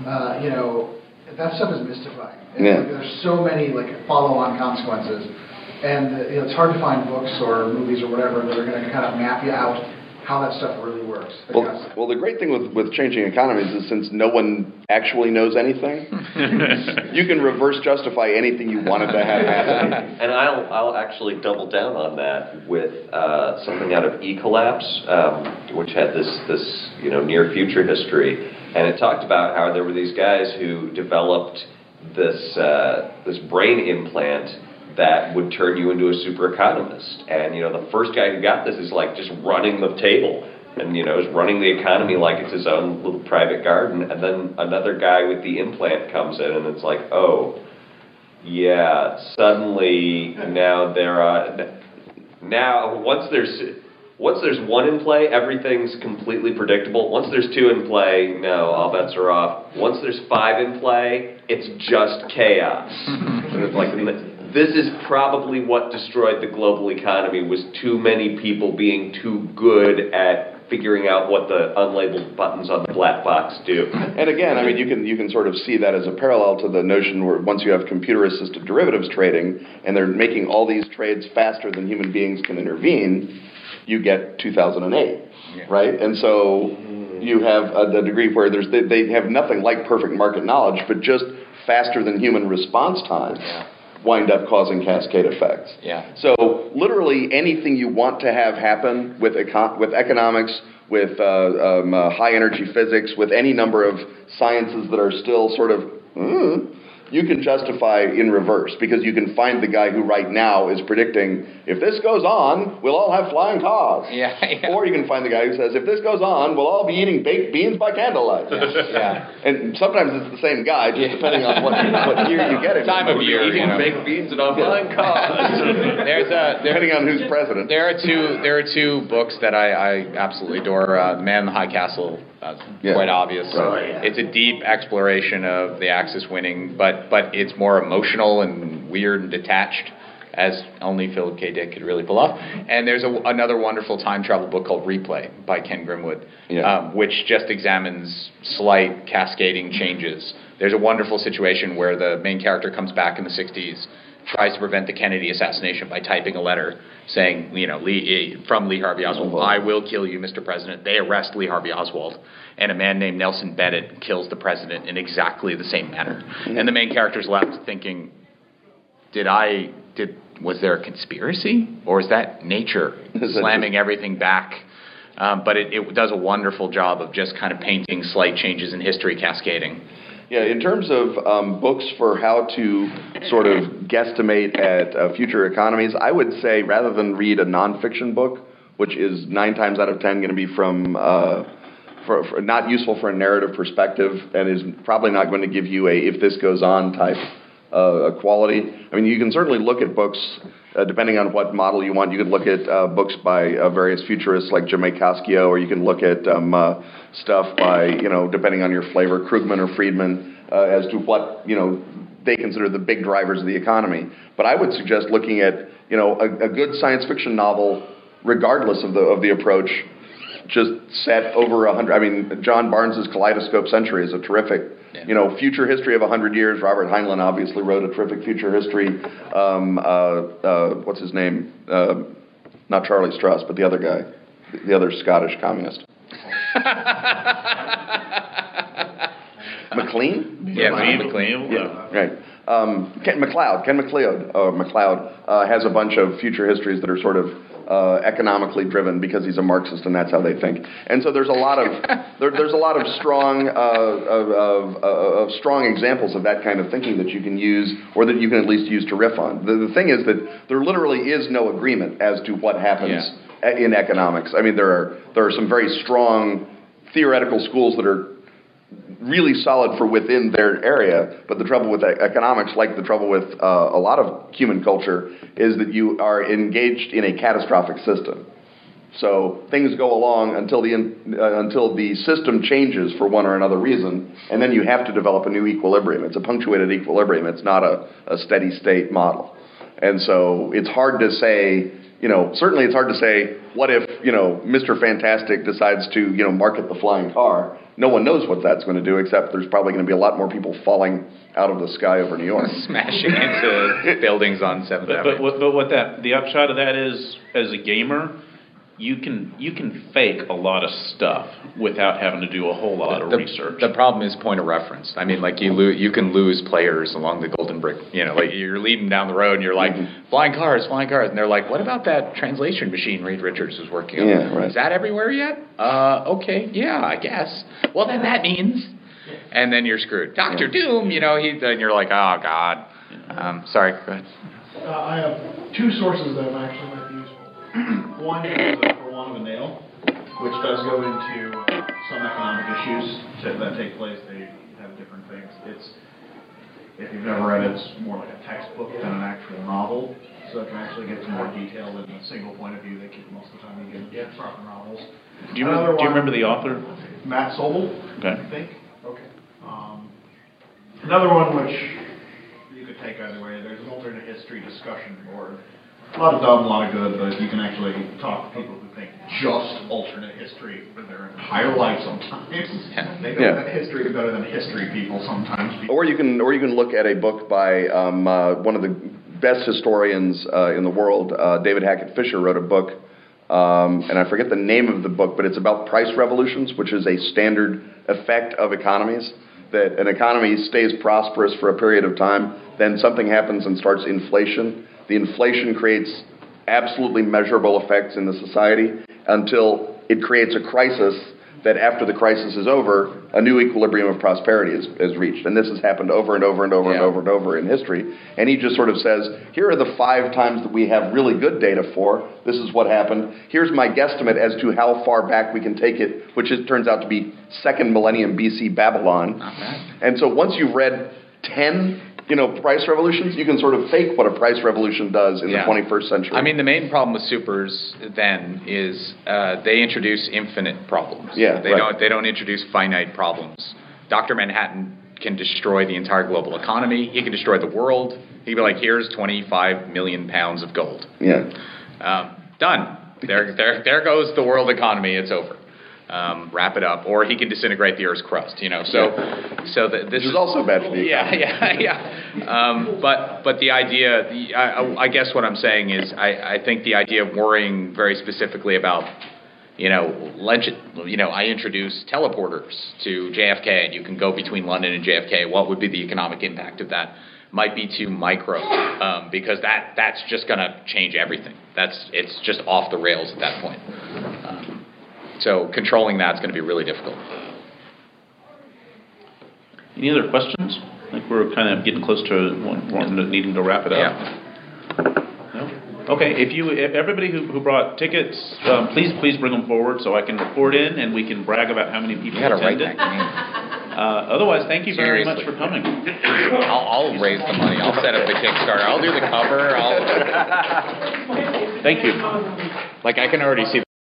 Uh, you know, that stuff is mystifying. Yeah. like, there's so many like follow-on consequences, and uh, you know, it's hard to find books or movies or whatever that are going to kind of map you out how that stuff really works. The Well, well, the great thing with, with changing economies is since no one actually knows anything, you can reverse justify anything you wanted to have happen. And I'll, I'll actually double down on that with uh, something out of Ecollapse, um, which had this, this you know near future history, and it talked about how there were these guys who developed this uh, this brain implant that would turn you into a super economist. And you know the first guy who got this is like just running the table. And you know, is running the economy like it's his own little private garden, and then another guy with the implant comes in, and it's like, oh, yeah, suddenly now there are now once there's once there's one in play, everything's completely predictable. Once there's two in play, no, all bets are off. Once there's five in play, it's just chaos. and it's like this is probably what destroyed the global economy was too many people being too good at figuring out what the unlabeled buttons on the black box do. And again, I mean, you can you can sort of see that as a parallel to the notion where once you have computer-assisted derivatives trading, and they're making all these trades faster than human beings can intervene, you get 2008, right? And so you have a, a degree where there's they, they have nothing like perfect market knowledge, but just faster than human response times. Wind up causing cascade effects. Yeah. So literally anything you want to have happen with econ- with economics, with uh, um, uh, high energy physics, with any number of sciences that are still sort of, mm, you can justify in reverse because you can find the guy who right now is predicting if this goes on, we'll all have flying cars. Yeah, yeah. Or you can find the guy who says if this goes on, we'll all be eating baked beans by candlelight. Yeah. And sometimes it's the same guy, just depending on what, what year you get him. Time of year, you know. baked beans and on flying cars. There's a there, Depending on who's president. there are two there are two books that I, I absolutely adore. Uh, the Man in the High Castle, uh, Yeah. quite obvious. Oh, yeah. It's a deep exploration of the Axis winning, but but it's more emotional and weird and detached, as only Philip K. Dick could really pull off. And there's a, another wonderful time travel book called Replay by Ken Grimwood, Yeah. um, which just examines slight cascading changes. There's a wonderful situation where the main character comes back in the 60s, tries to prevent the Kennedy assassination by typing a letter saying, you know, Lee, eh, from Lee Harvey Oswald, I will kill you, Mr. President. They arrest Lee Harvey Oswald, and a man named Nelson Bennett kills the president in exactly the same manner. And the main character's left thinking, did I did was there a conspiracy or is that nature slamming everything back? Um, but it, it does a wonderful job of just kind of painting slight changes in history cascading. Yeah, in terms of um, books for how to sort of guesstimate at uh, future economies, I would say rather than read a nonfiction book, which is nine times out of ten going to be from uh, for, for not useful for a narrative perspective and is probably not going to give you a if this goes on type uh, quality. I mean, you can certainly look at books uh, depending on what model you want. You can look at uh, books by uh, various futurists like Jamais Cascio, or you can look at um, uh, stuff by you know depending on your flavor, Krugman or Friedman, uh, as to what you know they consider the big drivers of the economy. But I would suggest looking at you know a, a good science fiction novel, regardless of the of the approach. Just set over a hundred. I mean, John Barnes's Kaleidoscope Century is a terrific, you know, future history of a hundred years. Robert Heinlein obviously wrote a terrific future history. Um, uh, uh, what's his name? Uh, not Charlie Stross, but the other guy, the other Scottish communist. McLean? Yeah, Neil- McLean. Yeah, right. Um, Ken MacLeod, Ken MacLeod, uh, MacLeod uh, has a bunch of future histories that are sort of uh, economically driven because he's a Marxist and that's how they think. And so there's a lot of there, there's a lot of strong uh, of, of, of, strong examples of that kind of thinking that you can use or that you can at least use to riff on. The, the thing is that there literally is no agreement as to what happens Yeah. in economics. I mean, there are there are some very strong theoretical schools that are really solid for within their area. But the trouble with economics, like the trouble with uh, a lot of human culture, is that you are engaged in a catastrophic system. So things go along until the uh, until the system changes for one or another reason, and then you have to develop a new equilibrium. It's a punctuated equilibrium. It's not a, a steady state model, and so it's hard to say. You know, certainly it's hard to say what if you know Mr. Fantastic decides to you know market the flying car. No one knows what that's going to do, except there's probably going to be a lot more people falling out of the sky over New York. Smashing into buildings on Seventh But, Avenue. but, what- but what that, the upshot of that is, as a gamer, you can, you can fake a lot of stuff without having to do a whole lot of the, research. The problem is point of reference. I mean, like you lo- you can lose players along the Golden Brick. You know, like you're leading down the road and you're like flying cars, flying cars, and they're like, "What about that translation machine Reed Richards was working on? Yeah, right. Is that everywhere yet? Uh, okay, yeah, I guess. Well, then that means." And then you're screwed. Doctor Doom, you know, he and you're like, "Oh God." Um, sorry, go ahead. Uh, I have two sources that actually might be useful. One is uh, for want of a nail, which does go into uh, some economic issues that take place. They have different things. It's if you've never read it, it's more like a textbook than an actual novel. So it can actually get to more detail than a single point of view that keep most of the time you get in proper novels. Do you, Another do you remember the author? Matt Sobel, Okay. I think. Okay. Um, another one which you could take either way. There's an alternate history discussion board. A lot of dumb, a lot of good, but you can actually talk to people who think just alternate history for their entire life sometimes. Yeah. They think Yeah. that history is better than history people sometimes. Or you can, or you can look at a book by um, uh, one of the best historians uh, in the world, uh, David Hackett Fischer, wrote a book, um, and I forget the name of the book, but it's about price revolutions, which is a standard effect of economies. That an economy stays prosperous for a period of time, then something happens and starts inflation. The inflation creates absolutely measurable effects in the society until it creates a crisis that after the crisis is over, a new equilibrium of prosperity is, is reached. And this has happened over and over and over and over and over in history. And he just sort of says, here are the five times that we have really good data for. This is what happened. Here's my guesstimate as to how far back we can take it, which is, turns out to be second millennium BC Babylon. And so once you've read 10, you know, price revolutions, you can sort of fake what a price revolution does in Yeah. the 21st century. I mean, the main problem with supers then is uh, they introduce infinite problems. Yeah, they right. don't. They don't introduce finite problems. Doctor Manhattan can destroy the entire global economy. He can destroy the world. He'd be like, "Here's 25 million pounds of gold. yeah. Um, done. There, there, there goes the world economy. It's over. Um, wrap it up." Or he can disintegrate the Earth's crust. You know. So, so the, this Which is also bad for the economy. yeah, yeah, yeah. Um, but but the idea, the, I, I guess what I'm saying is, I, I think the idea of worrying very specifically about, you know, legend, you know, I introduce teleporters to JFK, and you can go between London and JFK. What would be the economic impact of that? Might be too micro, um, because that that's just going to change everything. That's it's just off the rails at that point. Um, so controlling that's going to be really difficult. Any other questions? I think we're kind of getting close to one- wanting to- needing to wrap it up. Yeah. No? Okay, if you, if everybody who, who brought tickets, um, please, please bring them forward so I can report in and we can brag about how many people You attended. Uh, otherwise, thank you very much for coming. I'll, I'll raise the money. I'll set up the Kickstarter. I'll do the cover. I'll Thank you. like I can already see